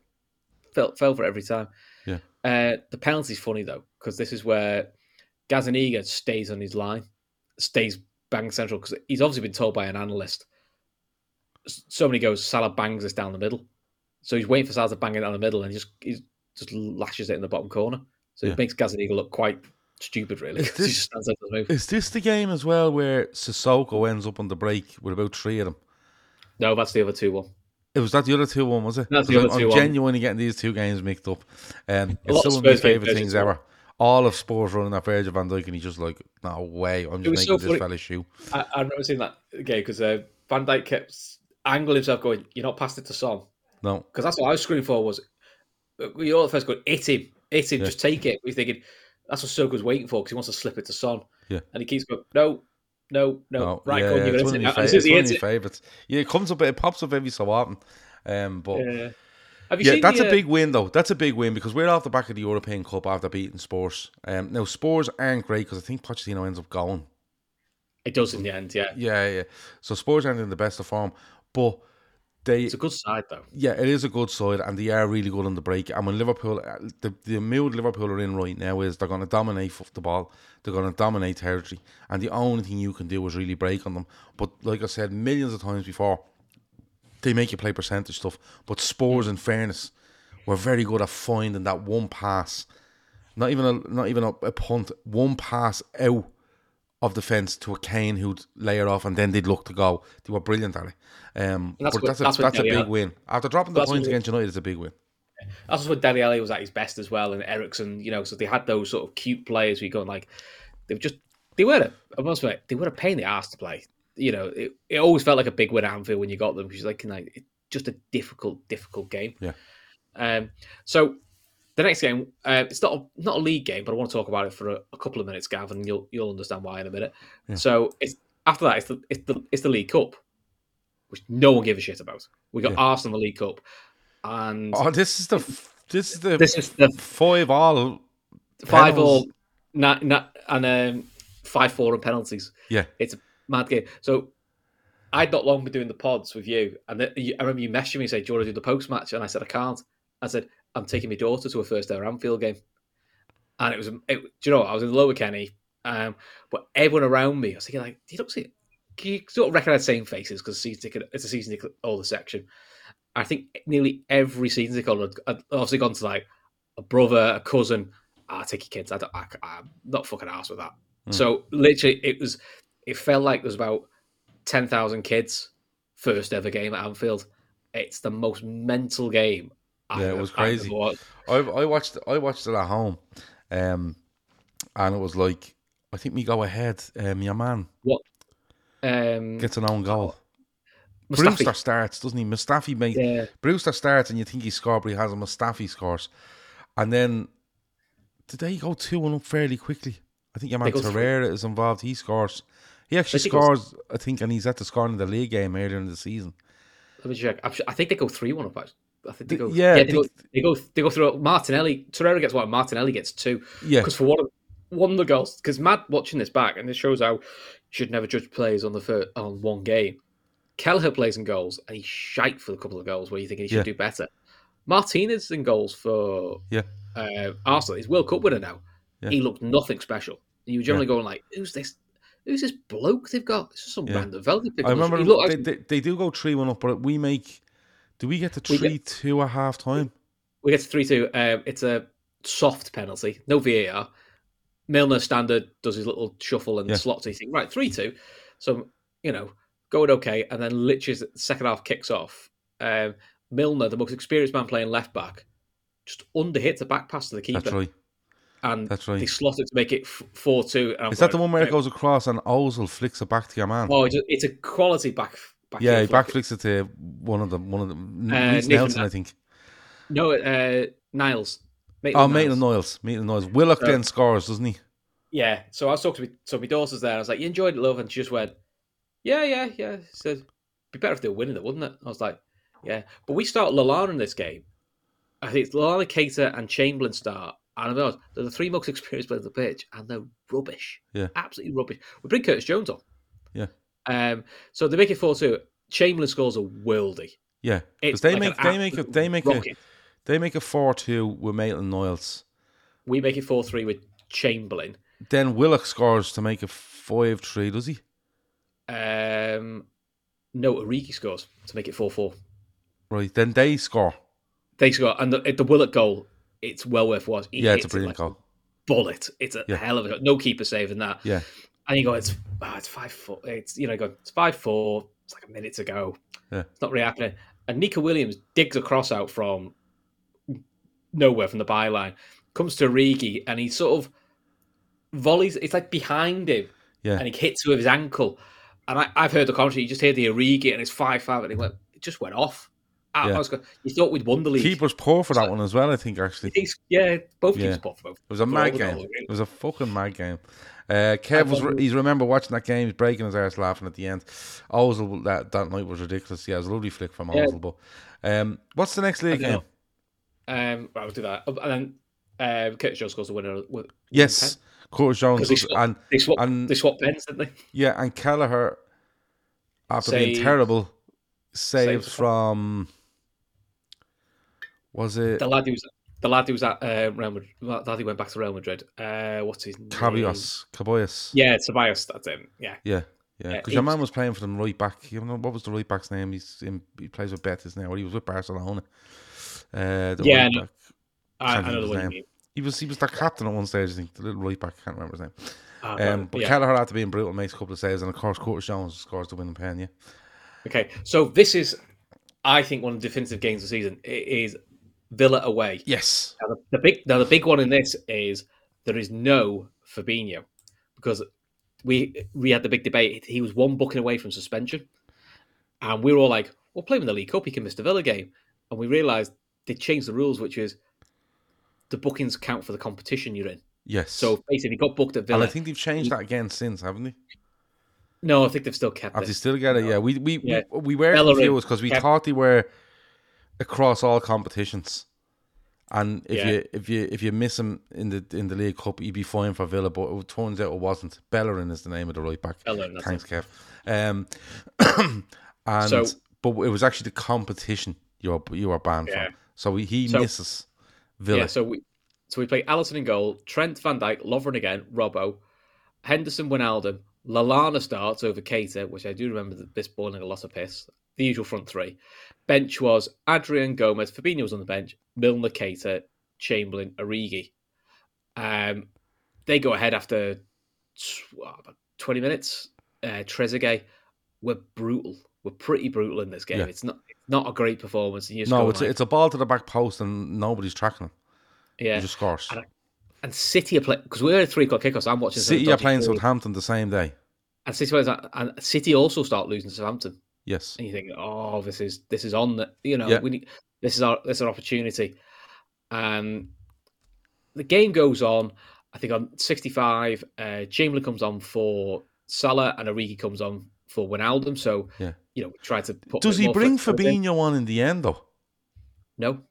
fell fell for it every time. Yeah. Uh, the penalty's funny though because this is where Gazaniga stays on his line, stays bang central because he's obviously been told by an analyst. Somebody goes, Salah bangs this down the middle, so he's waiting for Salah to bang it down the middle, and he just he just lashes it in the bottom corner. So Yeah. it makes Gazaniga look quite stupid, really. Is this- stands there move. Is this the game as well where Sissoko ends up on the break with about three of them? No, that's the other two one. It was that the other two one, was it? That's the other I'm, two I'm one. genuinely getting these two games mixed up. Um, it's lot still of one of my favourite things ever. All of Spurs running that Virgil van Dijk, and he's just like, no way, I'm just so making this funny. fella's shoe. I, I remember seeing that game because uh, Van Dijk kept angling himself, going, "You're not passed it to Son," No, because that's what I was screaming for. Was we all at first going, "Hit him, hit him, Yeah. just take it." We're thinking that's what Soko's waiting for because he wants to slip it to Son. Yeah. And he keeps going, no, no, no. No, right, yeah, go on, you're it's going to of my sit fa- now. And as it's one of he favourites. Yeah, it comes up, it pops up every so often. Um, but Yeah. Have you yeah, that's the, a uh, big win though. That's a big win because we're off the back of the European Cup after beating Spurs. Um, now Spurs aren't great because I think Pochettino ends up going. It does in the end, yeah. Yeah, yeah. So Spurs aren't in the best of form, but they It's a good side, though. Yeah, it is a good side, and they are really good on the break. And when Liverpool, uh, the the mood Liverpool are in right now is they're going to dominate the ball, they're going to dominate territory, and the only thing you can do is really break on them. But like I said millions of times before, they make you play percentage stuff. But Spurs, in fairness, were very good at finding that one pass, not even a not even a, a punt, one pass out of the fence to a Kane who'd lay it off, and then they'd look to go. They were brilliant at it. Um, that's but what- that's a, that's a big win. After dropping the points against United, it's a big win. That's what Dele Alli was at his best as well, and Eriksen, you know, so they had those sort of cute players. We going like they were just they were a, I must admit, they were a pain in the ass to play. You know, it, it always felt like a big win at Anfield when you got them because like, like it's just a difficult, difficult game. Yeah. Um. So the next game, uh, it's not a, not a league game, but I want to talk about it for a, a couple of minutes, Gavin. and You'll you'll understand why in a minute. So it's after that, it's the it's the it's the League Cup, which no one gave a shit about. We got Yeah. Arsenal League Cup, and Oh, this is the this is the this is the five all. five all, not, not, and um, five four on penalties. Yeah, It's a mad game. So I'd not long been doing the pods with you, and you, I remember you messaged me and said, "Do you want to do the post match?" And I said, "I can't." I said, "I'm taking my daughter to a first ever Anfield game," and it was. It, do you know? What? I was in the Lower Kenny, um, but everyone around me, I was thinking, like, "Do you not see it?" Can you sort of recognise the same faces because season ticket? It's a season ticket older section. I think nearly every season ticket holder had obviously gone to like a brother, a cousin. Ah, take your kids. I don't, I, I'm not fucking asked with that. So literally, it was. It felt like there was about ten thousand kids first ever game at Anfield. It's the most mental game. Yeah, it was crazy. I I watched I watched it at home, um, and it was like I think we go ahead. Um, your man What? Um, gets an own goal. Mustafi. Brewster starts, doesn't he? Mustafi makes Yeah. Brewster starts, and you think he scored, but he has a Mustafi scores, and then did they go two one up fairly quickly? I think your man. Torreira is involved. He scores. He actually was- scores, I think, and he's at the scoring in the league game earlier in the season. Let me check. I think they go three one up. actually. I think they go. yeah, they, they- go. They go. They go through. Martinelli. Torreira gets one. Martinelli gets two. Yeah. Because for one of one of the goals, because Matt watching this back, and it shows how you should never judge players on the first, on one game. Kelleher plays in goals, and he's shite for a couple of goals where you think he should Yeah. do better. Martinez in goals for Yeah, uh, Arsenal. He's World Cup winner now. Yeah. He looked nothing special. You were generally going like, "Who's this? Who's this bloke they've got? It's just some Yeah. random fella." they I remember they, like- they, they do go three one up, but we make. Do we get to three get- two at half time? We get to 3 2. Um, it's a soft penalty, no VAR. Milner standard does his little shuffle and Yeah. slots. And right, 3 2. So, you know, going okay. And then literally, the second half kicks off. Um, Milner, the most experienced man playing left back, just under hits a back pass to the keeper. That's right. And That's right. they slot it to make it 4 2. Is that the one where it goes across and Ozil flicks it back to your man? Oh, it's a, it's a quality back. Back yeah, he heel flick. back flicks it to one of them. One of them. Uh, Nathan- Nelson, I think. No, uh, Niles. Oh, Maitland-Niles. Maitland Niles. Maitland Niles. Willock So- then scores, doesn't he? Yeah. So I was talking to me, so my daughter's there. I was like, "You enjoyed it, love?" And she just went, "Yeah, yeah, yeah." Said, "Be better if they were winning it, wouldn't it?" I was like, "Yeah." But we start Lallana in this game. I think it's Lallana, Keita, and Chamberlain start. And I'm honest, they're the three most experienced players on the pitch, and they're rubbish. Yeah. Absolutely rubbish. We bring Curtis Jones on. Yeah. Um. So they make it four two. Chamberlain scores a worldy. Yeah, because they like make an they make a they make a they make a four two with Maitland Niles. We make it four three with Chamberlain. Then Willock scores to make a five three. Does he? Um. No, Origi scores to make it four four. Right. Then they score. They score, and the, the Willock goal, it's well worth watching. He yeah, it's a hits it brilliant like goal. bullet. It's a Yeah. hell of a no keeper saving that. Yeah, And you go, it's ah, it's five four. It's you know, you go, it's five four. It's like a minute to go. Yeah. It's not really happening. And Neco Williams digs a cross out from nowhere from the byline, comes to Rigi, and he sort of volleys. It's like behind him, yeah. and he hits with his ankle. And I, I've heard the commentary. You just hear the Origi, and it's five five, and it went, it just went off. I, Yeah. I was go- you thought we'd won the league. Keeper's poor for that one as well. I think actually. Yeah, both Yeah. keepers poor for both. It was a mad game. really. It was a fucking mad game. Uh, Kev was. wonder- He's remember watching that game. He's breaking his arse laughing at the end. Ozil that that night was ridiculous. Yeah, it was a lovely flick from Yeah. Ozil. But um, what's the next league game? Um, we'll do that. And then um, Curtis Jones scores the winner. With, Yes, Curtis Jones they swapped, and they swapped, and- they swapped didn't they? yeah, and Kelleher after being terrible saves saved- from. Was it The lad who's the lad who was at uh, Real Madrid. The lad who went back to Real Madrid. Uh, what's his name? Ceballos. Yeah, Tobias. That's him. Yeah. Yeah, yeah. Because he your man was playing for them right back. You know what was the right back's name? He's in, he plays with Betis now. Or he was with Barcelona. Uh, the Yeah, right back. I, I know the one his you name. He was he was the captain at one stage. I think the little right back. I can't remember his name. Ah, Um, but yeah. Kelleher had to be in brutal, makes a couple of saves, and of course Curtis Jones scores the winning pen. Yeah, Okay, so this is, I think, one of the definitive games of the season. It is Villa away. yes, Now the, the big, now the big one in this is there is no Fabinho because we we had the big debate. He was one booking away from suspension, and we were all like, "Well, play him in the League Cup. He can miss the Villa game." And we realised they changed the rules, which is the bookings count for the competition you're in. yes. So basically, he got booked at Villa. and I think they've changed that again since, haven't they? no, I think they've still kept Have it. they still get it? Yeah, we we Yeah. we, we were Bellerin confused because we kept- thought they were across all competitions. And if Yeah. you if you if you miss him in the in the League Cup, you'd be fine for Villa. But it turns out it wasn't. Bellerin is the name of the right back. Bellerin, Thanks, Kev. Um, and So- but it was actually the competition you were you were banned Yeah. from. So he, So- misses Villa. Yeah, so we so we play Alisson in goal, Trent Van Dijk, Lovren again, Robbo, Henderson, Wijnaldum, Lallana starts over Keita, which I do remember that this boiling a lot of piss. The usual front three. Bench was Adrian Gomez, Fabinho was on the bench, Milner, Keita, Chamberlain, Origi. Um, they go ahead after tw- about twenty minutes. Uh, Trezeguet, we're brutal. We're pretty brutal in this game. Yeah. It's not it's not a great performance. And you just no, it's like, it's a ball to the back post and nobody's tracking him. yeah. He just scores. And And City are playing because we're at three o'clock kickoff. So I'm watching. City are playing. Southampton the same day. and City and City also start losing to Southampton, Yes. and you think, oh, this is this is on the you know Yeah. we need this is our this is our opportunity, and the game goes on. I think on 65, uh, Chamberlain comes on for Salah and Origi comes on for Wijnaldum. So Yeah. you know, try to put. Does he bring in. Fabinho on in the end though? No,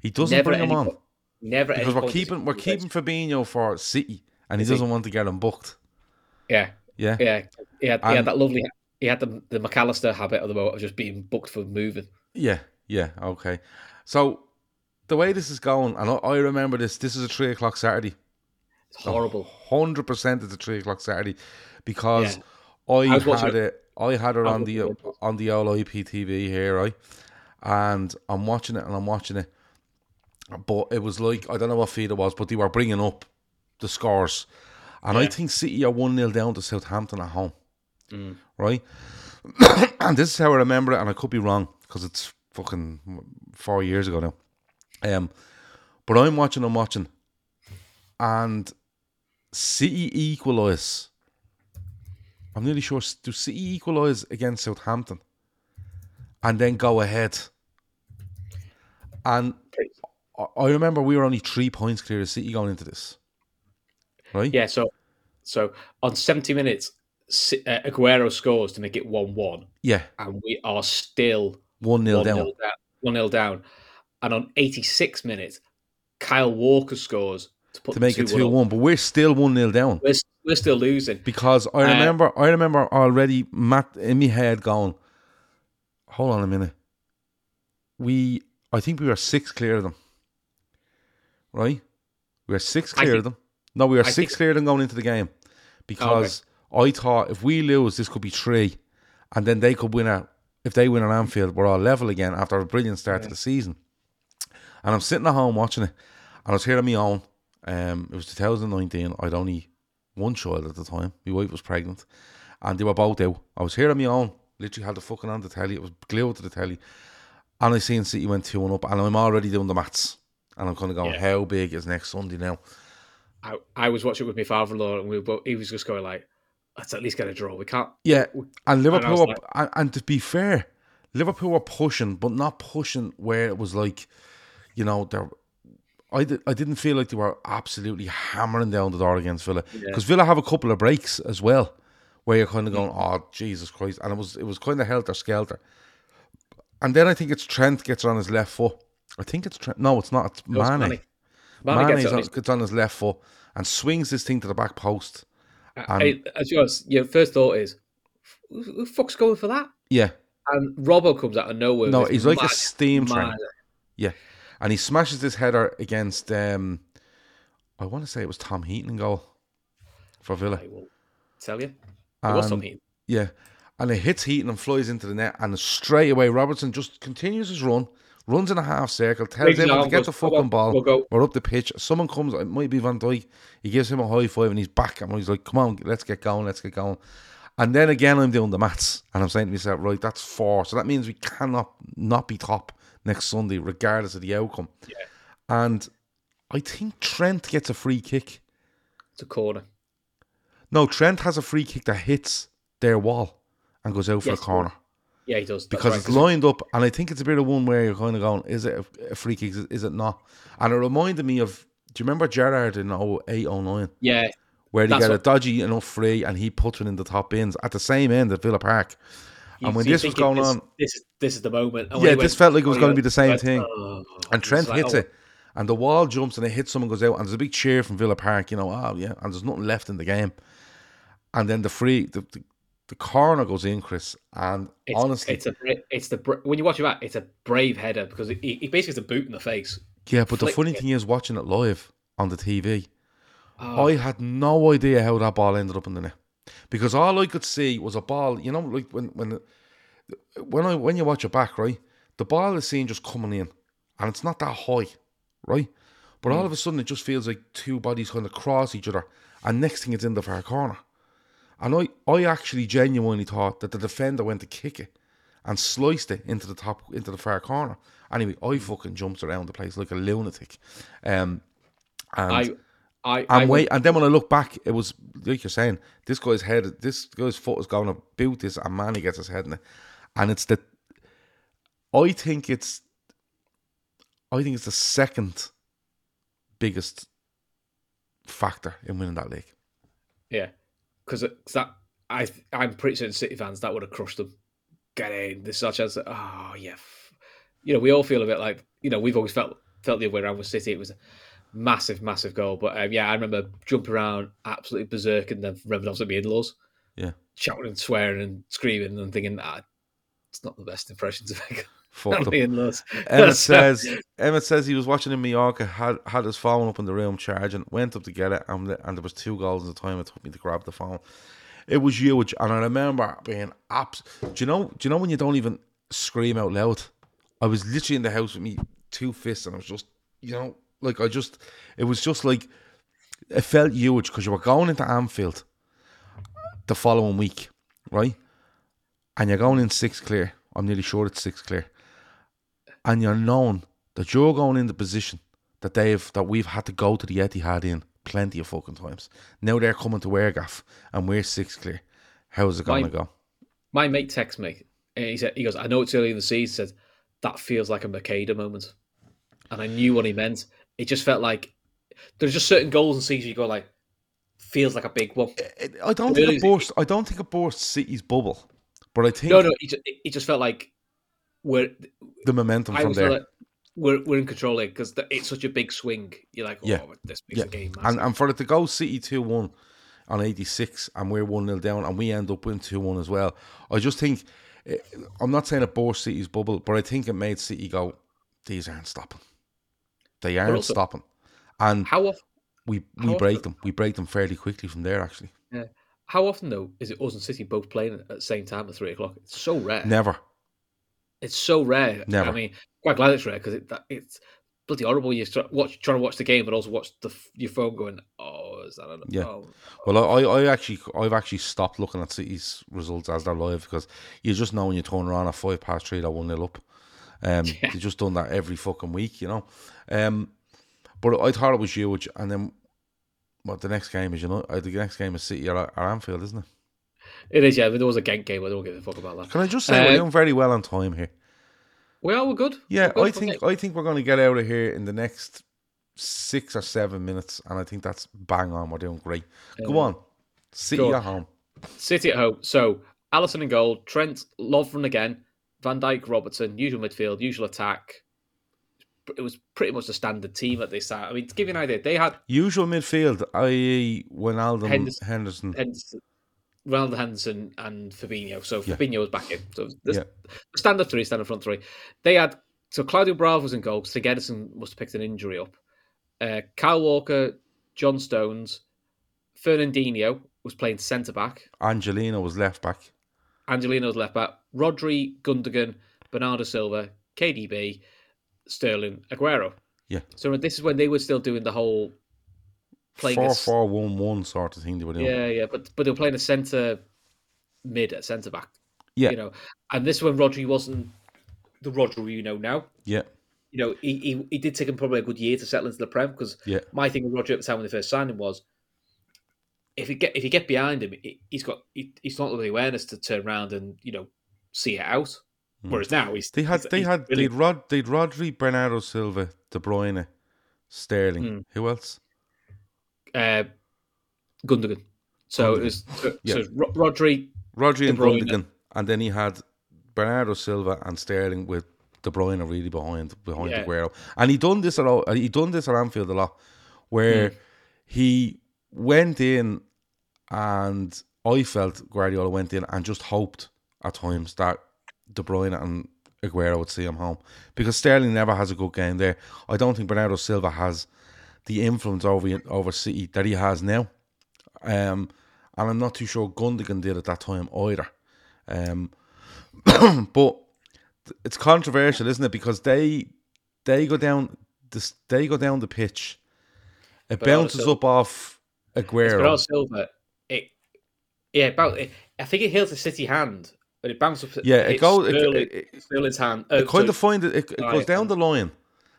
He doesn't never bring him on po- Never because we're point does he- keeping we're keeping Fabinho for City, and he he? doesn't want to get him booked. Yeah, Yeah. yeah. He had, he had that lovely. He had the the McAllister habit of the moment of just being booked for moving. Yeah, yeah, okay. So the way this is going, and I, I remember this. This is a three o'clock Saturday. It's horrible. Hundred percent, it's a three o'clock Saturday because Yeah. I, I had it. I had it on the it. on the old IPTV here, right? And I'm watching it, and I'm watching it, but it was like I don't know what feed it was, but they were bringing up the scores, and I think City are one 0 down to Southampton at home, Mm. Right? and this is how I remember it, and I could be wrong because it's fucking four years ago now. Um, but I'm watching, I'm watching, and City equalise. I'm nearly sure. Do City equalise against Southampton, and then go ahead? And I- remember we were only three points clear of City going into this, right? Yeah. So, so on seventy minutes, Si- Aguero scores to make it one-one, yeah, and we are still one 0 down. down. One 0 down, and on eighty-six minutes, Kyle Walker scores to put to make it 2-1 up. but we're still one 0 down. We're, we're still losing. Because I Uh, remember, I remember already Matt in my head going, "Hold on a minute, we, I think we were six clear of them, right? We were six clear think- of them. No, we were I six think- clear of them going into the game, because I thought if we lose, this could be three, and then they could win at if they win at Anfield, we're all level again after a brilliant start to the season. And I'm sitting at home watching it, and I was here on my own. Um, it was 2019. I'd only one child at the time. My wife was pregnant, and they were both out. I was here on my own. Literally had the fucking on the telly. It was glued to the telly, and I seen City went two one up, and I'm already doing the maths, and I'm kind of going, Yeah. how big is next Sunday now? I, I was watching with my father-in-law, and we were both, he was just going like, "Let's at least get a draw. We can't." Yeah, and Liverpool, like- and, and to be fair, Liverpool were pushing, but not pushing where it was like, you know, they're. I, did, I didn't feel like they were absolutely hammering down the door against Villa because Villa have a couple of breaks as well, where you're kind of mm. going, oh Jesus Christ, and it was it was kind of helter skelter. And then I think it's Trent gets on his left foot. I think it's Trent. No, it's not. It's Mane. Mane. Mane, Mane gets on, his- gets on his left foot and swings this thing to the back post. I, as yours, your first thought is, who, the fuck's going for that? Yeah, And Robbo comes out of nowhere. no, he's like a mad- steam train. mad- Yeah, and he smashes this header against. um I want to say it was Tom Heaton in goal for Villa. I will tell you. It was And- something. Yeah, and it hits Heaton and flies into the net, and straight away Robertson just continues his run, runs in a half circle, tells Brings it everyone to get the fucking on, ball. we'll go." We're up the pitch. Someone comes, it might be Van Dijk. He gives him a high five, and he's back, and he's like, "Come on, let's get going, let's get going." And then again, I'm doing the maths, and I'm saying to myself, right, that's four, so that means we cannot not be top next Sunday, regardless of the outcome. Yeah. And I think Trent gets a free kick. It's a corner. No, Trent has a free kick that hits their wall and goes out for Yes, a corner Yeah, he does. Because right, it's lined up, and I think it's a bit of one where you're kind of going, is it a, free kick? Is it not? And it reminded me of, do you remember Gerard in 08, 09, Yeah, where they That's get a dodgy enough free and he puts it in the top bins at the same end at Villa Park. You- and when so this was going this, on, this is this is the moment. And when Yeah, this went, felt like it was oh, gonna be the same went, thing. oh, and Trent like, hits oh, it, and the wall jumps and it hits someone, goes out, and there's a big cheer from Villa Park, you know, oh yeah, and there's nothing left in the game. And then the free, the, the, the corner goes in, Chris, and It's, honestly, it's a it's the when you watch it back, it's a brave header because it, it basically is a boot in the face. Yeah, but the funny it. thing is, watching it live on the TV, Oh, ah. I had no idea how that ball ended up in the net because all I could see was a ball. You know, like when when when I when you watch it back, right, the ball is seen just coming in, and it's not that high, right. But all hmm. of a sudden, it just feels like two bodies kind of cross each other, and next thing it's in the far corner. And I, I actually genuinely thought that the defender went to kick it and sliced it into the top into the far corner. Anyway, I fucking jumped around the place like a lunatic. Um, and I I I wait, and then when I look back, it was like you're saying, this guy's head, this guy's foot is going to boot this, and man, he gets his head in it, and it's the. I think it's. I think it's the second biggest factor in winning that league. Yeah, because that I I'm pretty certain City fans that would have crushed them. Get in. There's such as oh yeah, you know we all feel a bit like you know we've always felt felt the other way around with City. It was a massive, massive goal. But um, yeah, I remember jumping around absolutely berserk and then remember obviously my in-laws Yeah, shouting and swearing and screaming and thinking ah, it's not the best impression to fuck them. in-laws. Emmett says Emmett says he was watching in Mallorca, had had his phone up in the room charging, went up to get it, and, and there was two goals at the time. It took me to grab the phone. It was huge, and I remember being abs. Do you know? Do you know when you don't even scream out loud? I was literally in the house with me two fists, and I was just, you know, like I just, it was just like it felt huge because you were going into Anfield the following week, right? And you're going in six clear. I'm nearly sure it's six clear and you're known that you're going in the position that they've that we've had to go to the Etihad in plenty of fucking times. Now they're coming to Airgaff and we're six clear. How's it going to go? My mate texts me and he said he goes, I know it's early in the season. Said that feels like a Makeda moment, and I knew what he meant. It just felt like there's just certain goals and seasons you go like feels like a big one. I don't think it burst. I don't think it burst City's bubble, but I think No, no, it just, it just felt like we're the momentum I from there. like we're we're in control here because it's such a big swing. You're like, oh, Yeah. this makes yeah, the game. and massive. and for it to go City two one on eighty six, and we're one 0 down, and we end up winning two one as well. I just think eh, I'm not saying it burst City's bubble, but I think it made City go. These aren't stopping. They aren't also- stopping, and how often? we we how break often- them. We break them fairly quickly from there. Actually, Yeah. How often though is it us and City both playing at the same time at three o'clock? It's so rare. never. It's so rare. Never. I mean, quite glad it's rare because it, it's bloody horrible. You're try- watch, trying to watch the game, but also watch the your phone going, "Oh, is that?" A, Yeah. Oh. Well, I, I actually, I've actually stopped looking at City's results as they're live because you just know when you turn around at five past three, they're one nil up. Um, Yeah. they just done that every fucking week, you know. Um, but I thought it was huge, and then what? The next game is you know, uh, the next game is City at, at Anfield, isn't it? It is, yeah. But there was a Genk game. I don't give a fuck about that. Can I just say Uh, we're doing very well on time here? Well, we're good. Yeah, We're I good. think I think we're going to get out of here in the next six or seven minutes, and I think that's bang on. We're doing great. Go on, City at home. City at home. So Alisson in goal, Trent, Lovren again, Van Dijk, Robertson, usual midfield, usual attack. It was pretty much the standard team at this time. I mean, to give you an idea, they had Usual midfield, i.e., Wijnaldum, Henderson- Henderson. Henderson, Ronaldo Henderson and Fabinho. So Yeah. Fabinho was back in. So this, Yeah. standard three, standard front three. They had so Claudio Bravo was in goal. Stig Ederson must have picked an injury up. Uh, Kyle Walker, John Stones, Fernandinho was playing centre back. Angelino was left back. Angelino's left back. Rodri, Gundogan, Bernardo Silva, KDB, Sterling, Aguero. Yeah. So this is when they were still doing the whole playing Four a, four one one sort of thing they were doing. yeah, yeah, but but they were playing a centre mid at centre back. Yeah. You know, and this one Rodri wasn't the Rodri you know now. yeah, You know, he, he, he did take him probably a good year to settle into the Prem because yeah. my thing with Roger at the time when they first signed him was if you get if you get behind him, he- he's got he, he's not got the awareness to turn around and you know see it out. Whereas now he's Hmm. They had he's- they he's had they'd. Rod they'd Rodri, Bernardo Silva, De Bruyne, Sterling. Hmm. Who else? Uh, Gundogan. So it was so, Yeah. so Rodri. Rodri and Gundogan, and then he had Bernardo Silva and Sterling with De Bruyne really behind behind Yeah. Aguero. And he done this at he done this at Anfield a lot, where Hmm. he went in, and I felt Guardiola went in and just hoped at times that De Bruyne and Aguero would see him home because Sterling never has a good game there. I don't think Bernardo Silva has the influence over over City that he has now. Um, and I'm not too sure Gundogan did at that time either. Um, but it's controversial, isn't it? Because they they go down this they go down the pitch. It Bernardo bounces Silva. up off Aguero. Bernardo Silva. It yeah, about it, I think it hits the City hand, but it bounces. up- Yeah, it goes- it- Sterling, it- it- Sterling's hand. Uh, it kind sorry, of find it. It, it goes down the line,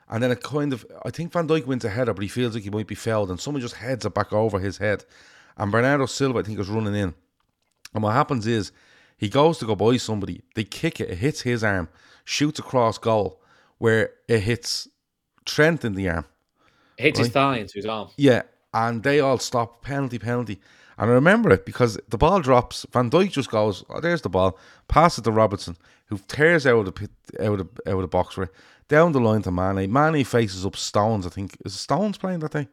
and then it kind of. I think Van Dijk wins a header, but he feels like he might be fouled, and someone just heads it back over his head, and Bernardo Silva, I think, is running in, and what happens is he goes to go by somebody, they kick it, it hits his arm, shoots across goal, where it hits Trent in the arm. hits his thigh into his arm. Yeah, and they all stop penalty, penalty. And I remember it because the ball drops. Van Dijk just goes, "Oh, there's the ball." Pass it to Robertson, who tears out of the pit, out of out of the box for it, down the line to Mane. Mane faces up Stones. I think is Stones playing that day.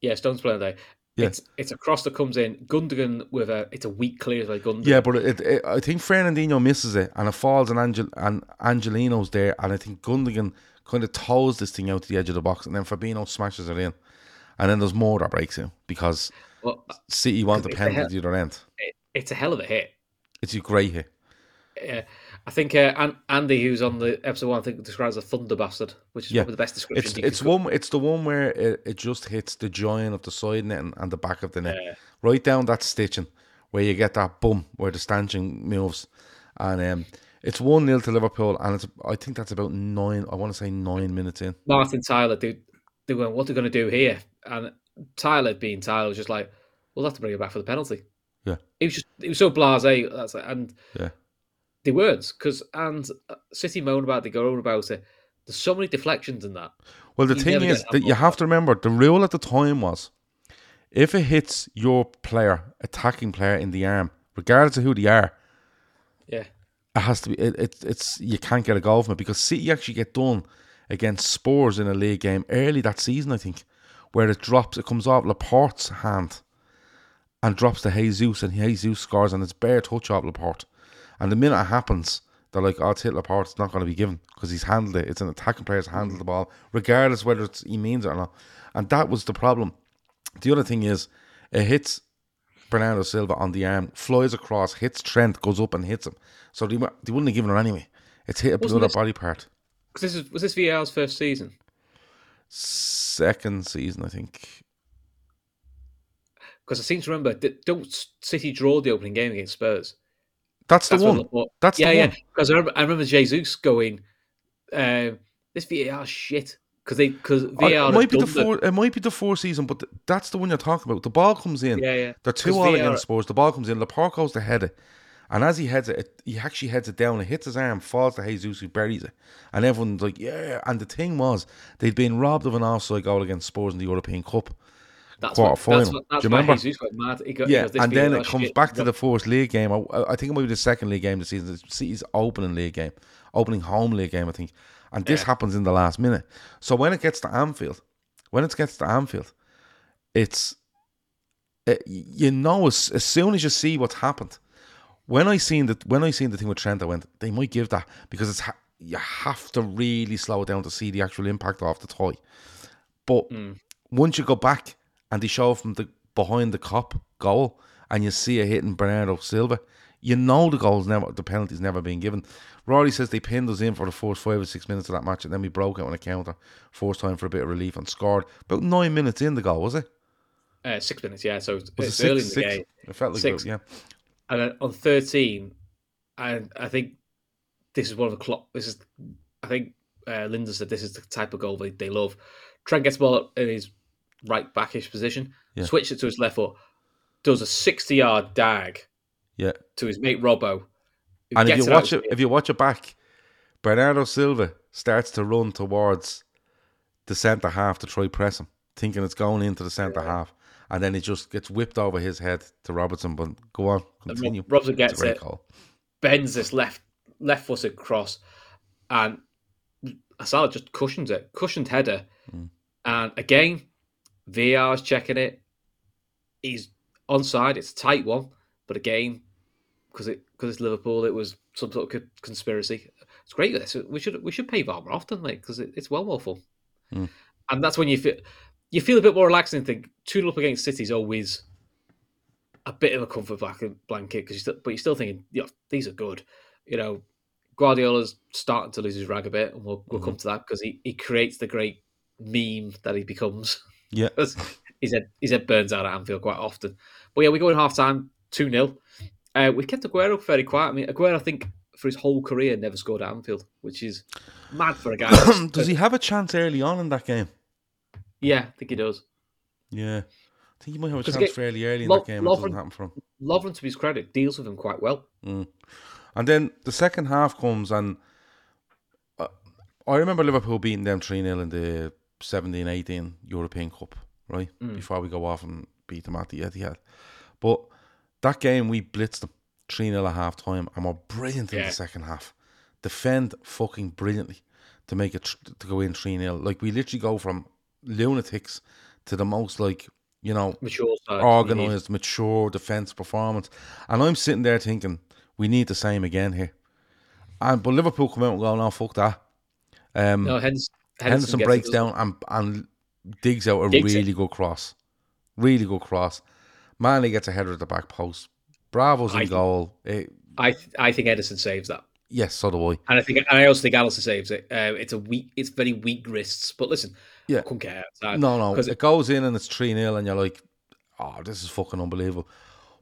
Yeah, Stones playing there. Yeah. It's it's a cross that comes in. Gundogan with a it's a weak clear by Gundogan. Yeah, but it, it, I think Fernandinho misses it, and it falls, and Angel and Angelino's there, and I think Gundogan kind of toes this thing out to the edge of the box, and then Fabinho smashes it in, and then there's more that breaks in because Well, City want the penalty at the other end. it, it's a hell of a hit. It's a great hit. Yeah, I think uh, Andy, who's on the episode one, I think describes a thunder bastard, which is Yeah. probably the best description. It's it's one it's the one where it, it just hits the joint of the side net and, and the back of the net, Yeah. right down that stitching where you get that bum where the stanchion moves, and um, it's one 0 to Liverpool, and it's I think that's about nine. I want to say nine minutes in. Martin Tyler, they they went, "What are going to do here?" And Tyler, being Tyler, was just like, "We'll have to bring it back for the penalty." Yeah. He was just he was so blasé. That's it. and Yeah, they weren't because and uh, City moan about it, they go on about it. There's so many deflections in that. Well, the You thing is that that you have to remember the rule at the time was if it hits your player, attacking player in the arm, regardless of who they are, Yeah, it has to be. It, it, it's you can't get a goal from it because City actually get done against Spurs in a league game early that season, I think, where it drops. It comes off Laporte's hand and drops to Jesus, and Jesus scores, and it's bare touch off Laporte. And the minute it happens, they're like, "Oh, Laporte. It's not going to be given because he's handled it. It's an attacking player's handled the ball, regardless whether it's, he means it or not." And that was the problem. The other thing is, it hits Bernardo Silva on the arm, flies across, hits Trent, goes up and hits him. So they, they wouldn't have given it anyway. It's hit Wasn't another this- body part. 'Cause this is was this VAR's first season? Second season, I think. Because I seem to remember, that don't City draw the opening game against Spurs? That's the That's one. That's yeah, yeah. Because I remember, I remember Jesus going, uh, "This VAR shit." because they because VAR it might be the four. It might be the four season, but th- that's the one you're talking about. The ball comes in. Yeah, yeah. They're two all against Spurs. The ball comes in. Laporte goes to head it, and as he heads it, it, he actually heads it down. It hits his arm, falls to Jesus, who buries it, and everyone's like, "Yeah!" And the thing was, they'd been robbed of an offside goal against Spurs in the European Cup. That's quarter what, final. That's, what, that's Do you remember? Jesus got mad. He got, Yeah, he "This and then it comes shit." back to the first league game. I, I think it might be the second league game this season. The City's opening league game, opening home league game, I think. And this happens in the last minute. So when it gets to Anfield, when it gets to Anfield, it's it, you know as, as soon as you see what's happened. When I seen the when I seen the thing with Trent, I went they might give that because it's ha- you have to really slow it down to see the actual impact of the toy. But hmm. once you go back and they show from the behind the Kop goal and you see a hitting Bernardo Silva, you know the goal's never the penalty's never been given. Rory says they pinned us in for the first five or six minutes of that match and then we broke out on a counter, forced time for a bit of relief and scored. About nine minutes in the goal, was it? uh, six minutes. Yeah, so it's, Was it early six? in the six? game. It felt like Six. about, yeah. and then on 13 and i think this is one of the clock this is i think uh, linda said this is the type of goal they, they love trent gets ball in his right backish position Yeah. switches it to his left foot does a 60 yard dag Yeah. to his mate robbo And if you watch it, if you watch it back, Bernardo Silva starts to run towards the centre half to try press him, thinking it's going into the centre half, and then it just gets whipped over his head to Robertson. But go on, continue. Rob- Robertson gets it. goal. bends this left left footed cross and Asala just cushions it cushioned header Mm. and again VAR's checking it. He's onside it's a tight one. But again because it because it's Liverpool it was some sort of co- conspiracy. It's great this we should we should pay VAR more often like because it, it's well more fun Mm. and that's when you feel you feel a bit more relaxed and think 2 up against City is always a bit of a comfort blanket because you still, but you're still thinking, yeah, these are good. You know, Guardiola's starting to lose his rag a bit, and we'll, we'll come to that because he, he creates the great meme that he becomes. Yeah. his head his head burns out at Anfield quite often. But yeah, we go in half time two 0 uh, We kept Aguero very quiet. I mean, Aguero, I think for his whole career never scored at Anfield, which is mad for a guy. Does he have a chance early on in that game? Yeah, I think he does. Yeah. I think he might have a chance again, fairly early in Lo- that game. It doesn't Lovren- happen for him. Lovren, to his credit, deals with him quite well. And then the second half comes, and uh, I remember Liverpool beating them 3 0 in the 17 18 European Cup, right? Before we go off and beat them at the Etihad. But that game, we blitzed them 3 0 at half time, and we're brilliant in Yeah. the second half. Defend fucking brilliantly to make it tr- to go in 3 0. Like, we literally go from lunatics to the most, like, you know, Mature organised, mature defence performance. And I'm sitting there thinking, we need the same again here. And but Liverpool come out and go, no, fuck that. Um, No, Henderson, Henderson breaks down and and digs out a Digs it. really good cross. Really good cross. Manley gets a header at the back post. Bravo's in I- goal. Eh, I th- I think Ederson saves that, yes, so do I. and I think and I also think Alisson saves it. Uh, it's a weak, it's very weak wrists. But listen, Yeah. I couldn't care. outside. No, no. 'Cause It goes in and it's 3 0, and you're like, oh, this is fucking unbelievable.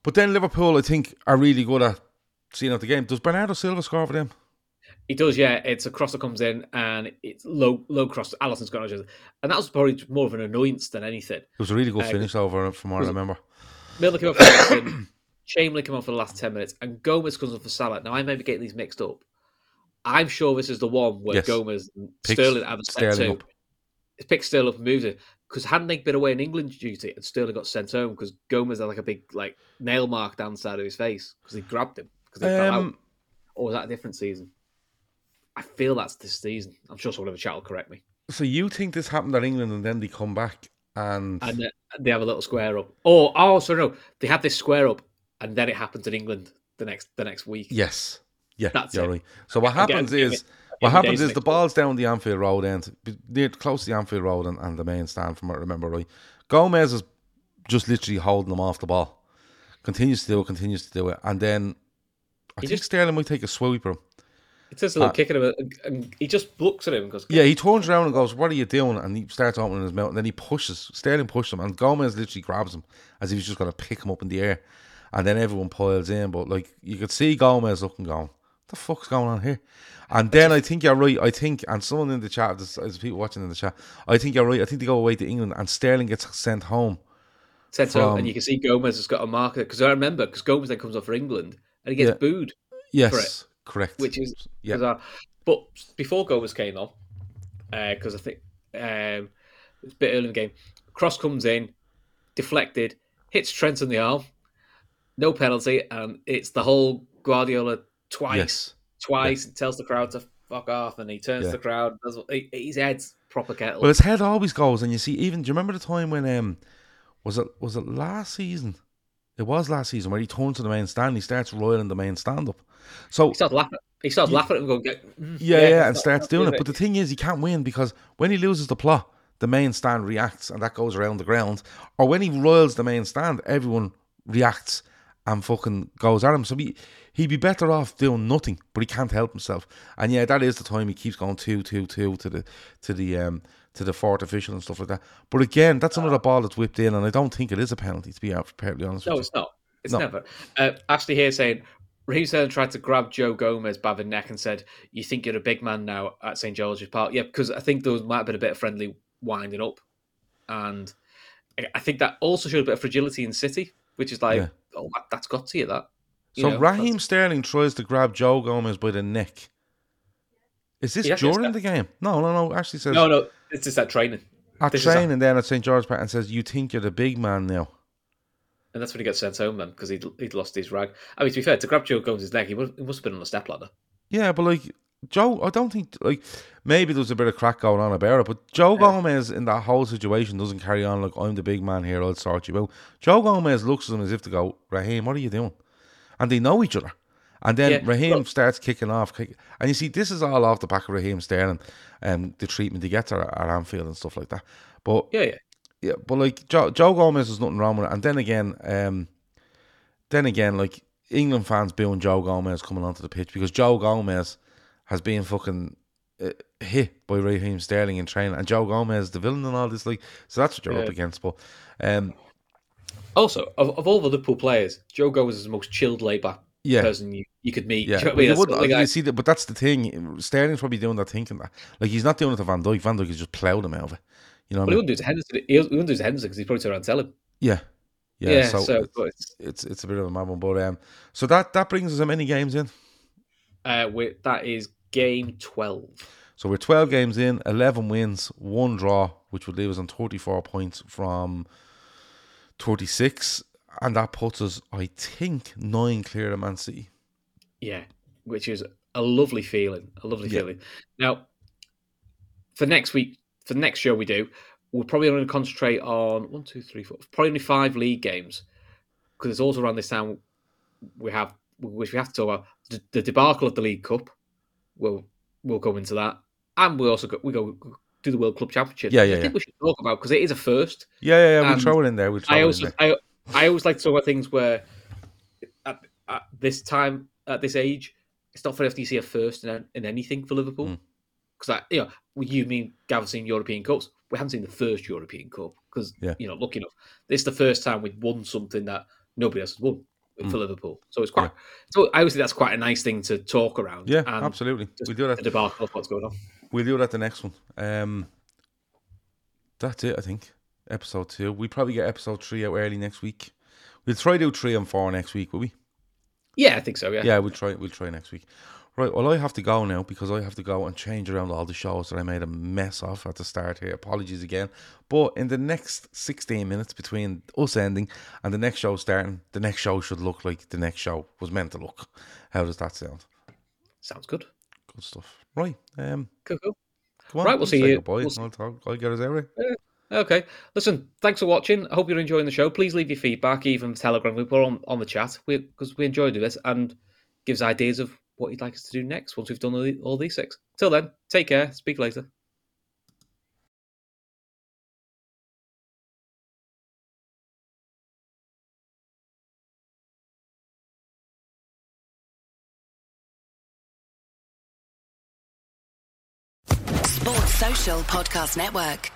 But then Liverpool, I think, are really good at seeing out the game. Does Bernardo Silva score for them? He does, yeah. It's a cross that comes in, and it's low, low cross. Alisson's got no and that was probably more of an annoyance than anything. It was a really good Uh, finish over from what I remember. Miller came off for Edison, Chamberlain came on for the last ten minutes, and Gomez comes on for Salah. Now I may be getting these mixed up. I'm sure this is the one where Yes. Gomez and Picks Sterling have a set Sterling two. picked Sterling up and moved it because hadn't they been away in England duty and Sterling got sent home because Gomez had like a big like nail mark down the side of his face because he grabbed him because they fell out. Um, Or was that a different season? I feel that's this season. I'm sure someone in the chat will correct me. so you think this happened at England and then they come back and, And uh, they have a little square up. Or oh, sorry, no, they had this square up, and then it happens in England the next the next week. yes, yeah, That's it. right. So what happens give is what happens is the ball's down the Anfield Road end, near close to the Anfield Road and, and the main stand from what I remember right. Gomez is just literally holding them off the ball. Continues to do it, continues to do it, and then I He think just- Sterling might take a sweeper. It's just a little Uh, kick at him, and, he just looks at him and goes, Yeah, he turns around and goes, "What are you doing?" And he starts opening his mouth, and then he pushes. Sterling pushes him, and Gomez literally grabs him as if he's just going to pick him up in the air, and then everyone piles in. But like you could see Gomez looking, going, What the fuck's going on here? And then I think you're right. I think, and someone in the chat, there's, people watching in the chat. I think you're right. I think they go away to England, and Sterling gets sent home. Sent home, and you can see Gomez has got a marker because I remember because Gomez then comes off for England and he gets Yeah. booed, Yes, correct. which is Yeah. bizarre. But before Gomez came on, because I think um, it's a bit early in the game, Cross comes in, deflected, hits Trent on the arm, no penalty, and it's the whole Guardiola twice, yes, twice, tells the crowd to fuck off, and he turns Yeah. the crowd. Does, he, his head's proper kettle. Well, his head always goes, and you see, even do you remember the time when um was it was it last season? It was last season where he turns to the main stand, he starts roiling the main stand up. So he starts laughing. He starts laughing and going, "Get- mm, yeah, yeah, and starts doing doing it. But the thing is, he can't win because when he loses the plot, the main stand reacts, and that goes around the ground. Or when he roils the main stand, everyone reacts and fucking goes at him. So he he'd be better off doing nothing, but he can't help himself. And yeah, that is the time he keeps going two, two, two to the to the um to the fourth official and stuff like that. But again, that's another ball that's whipped in, and I don't think it is a penalty. To be perfectly honest, No, it's not. It's No. never. Uh, Ashley here saying Raheem Sterling tried to grab Joe Gomez by the neck and said, "You think you're a big man now at St George's Park?" Yeah, because I think there was, might have been a bit of friendly winding up, and I- think that also showed a bit of fragility in City, which is like, Yeah. oh, that, that's got to you. That. You So know, Raheem that's- Sterling tries to grab Joe Gomez by the neck. Is this during the game? No, no, no. Ashley says No, no, it's just that training, at this training then at St George's Park and says, "You think you're the big man now?" and that's when he got sent home then because he'd, he'd lost his rag. I mean, to be fair, to grab Joe Gomez's neck, he must, he must have been on a step ladder. Yeah, but like Joe, I don't think like maybe there's a bit of crack going on about it, but Joe Gomez in that whole situation doesn't carry on like I'm the big man here. I'll sort you out. Joe Gomez looks at him as if to go, Raheem, what are you doing? And they know each other. And then Yeah, Raheem well- starts kicking off, kick, and you see this is all off the back of Raheem Sterling and the treatment he gets at, at Anfield and stuff like that. But Yeah, yeah. yeah, but like Joe, Joe Gomez, there's nothing wrong with it. And then again, um, then again, like England fans booing Joe Gomez coming onto the pitch because Joe Gomez has been fucking uh, hit by Raheem Sterling in training, and Joe Gomez the villain and all this. Like, so that's what you're up against. But um, Also, of, of all the Liverpool players, Joe Gomez is the most chilled, laid back Yeah. person you, you could meet. yeah, you know I mean? you would, you I- see that. But that's the thing. Sterling's probably doing that thinking that like he's not doing it to Van Dijk. Van Dijk has just ploughed him out of it. You know what he I mean? wouldn't do it to Henderson. He wouldn't do it to Henderson because he'd probably around tell him. Yeah. Yeah, Yeah, so, so, it's, it's, it's it's a bit of a mad one, but um, so that that brings us how many games in? uh, we that is game twelve. So we're 12 games in, 11 wins, one draw, which would leave us on 34 points from 36. And that puts us, I think, nine clear of Man City. Yeah, which is a lovely feeling. A lovely Yeah. feeling. Now, for next week, for the next show we do, we're probably going to concentrate on one, two, three, four, probably only five league games because it's also around this time we have, which we have to talk about the, the debacle of the League Cup. We'll we'll go into that, and we also go, we go do the World Club Championship. Yeah, yeah, I think yeah. we should talk about because it is a first. Yeah, yeah, yeah. We'll And throw it in there. We'll throw I it in also there. I I always like to talk about things where at, at this time at this age, it's not very often you see a first in, in anything for Liverpool. Mm. Because you know, you mean Gav seen European Cups? We haven't seen the first European Cup because Yeah. you know, lucky enough, this is the first time we've won something that nobody else has won for Liverpool. So it's quite. So I always think that's quite a nice thing to talk around. Yeah, and absolutely. We'll do that. The debacle of what's going on. We'll do that the next one. Um, that's it, I think. Episode two. We probably get episode three out early next week. We'll try to do three and four next week, will we? Yeah, I think so. Yeah. Yeah, we'll try. We'll try next week. Right. Well, I have to go now because I have to go and change around all the shows that I made a mess of at the start here. Apologies again. But in the next sixteen minutes between us ending and the next show starting, the next show should look like the next show was meant to look. How does that sound? Sounds good. Good stuff. Right. Um. Cool. Cool. Come on. Right, we'll see you- Goodbye. we'll I'll talk. I'll get us out of here. Okay. Listen, thanks for watching. I hope you're enjoying the show. Please leave your feedback, even Telegram group or on, on the chat, because we, enjoy doing this and gives ideas of what you'd like us to do next once we've done all, the, all these six. Till then, take care. Speak later. Sports Social Podcast Network.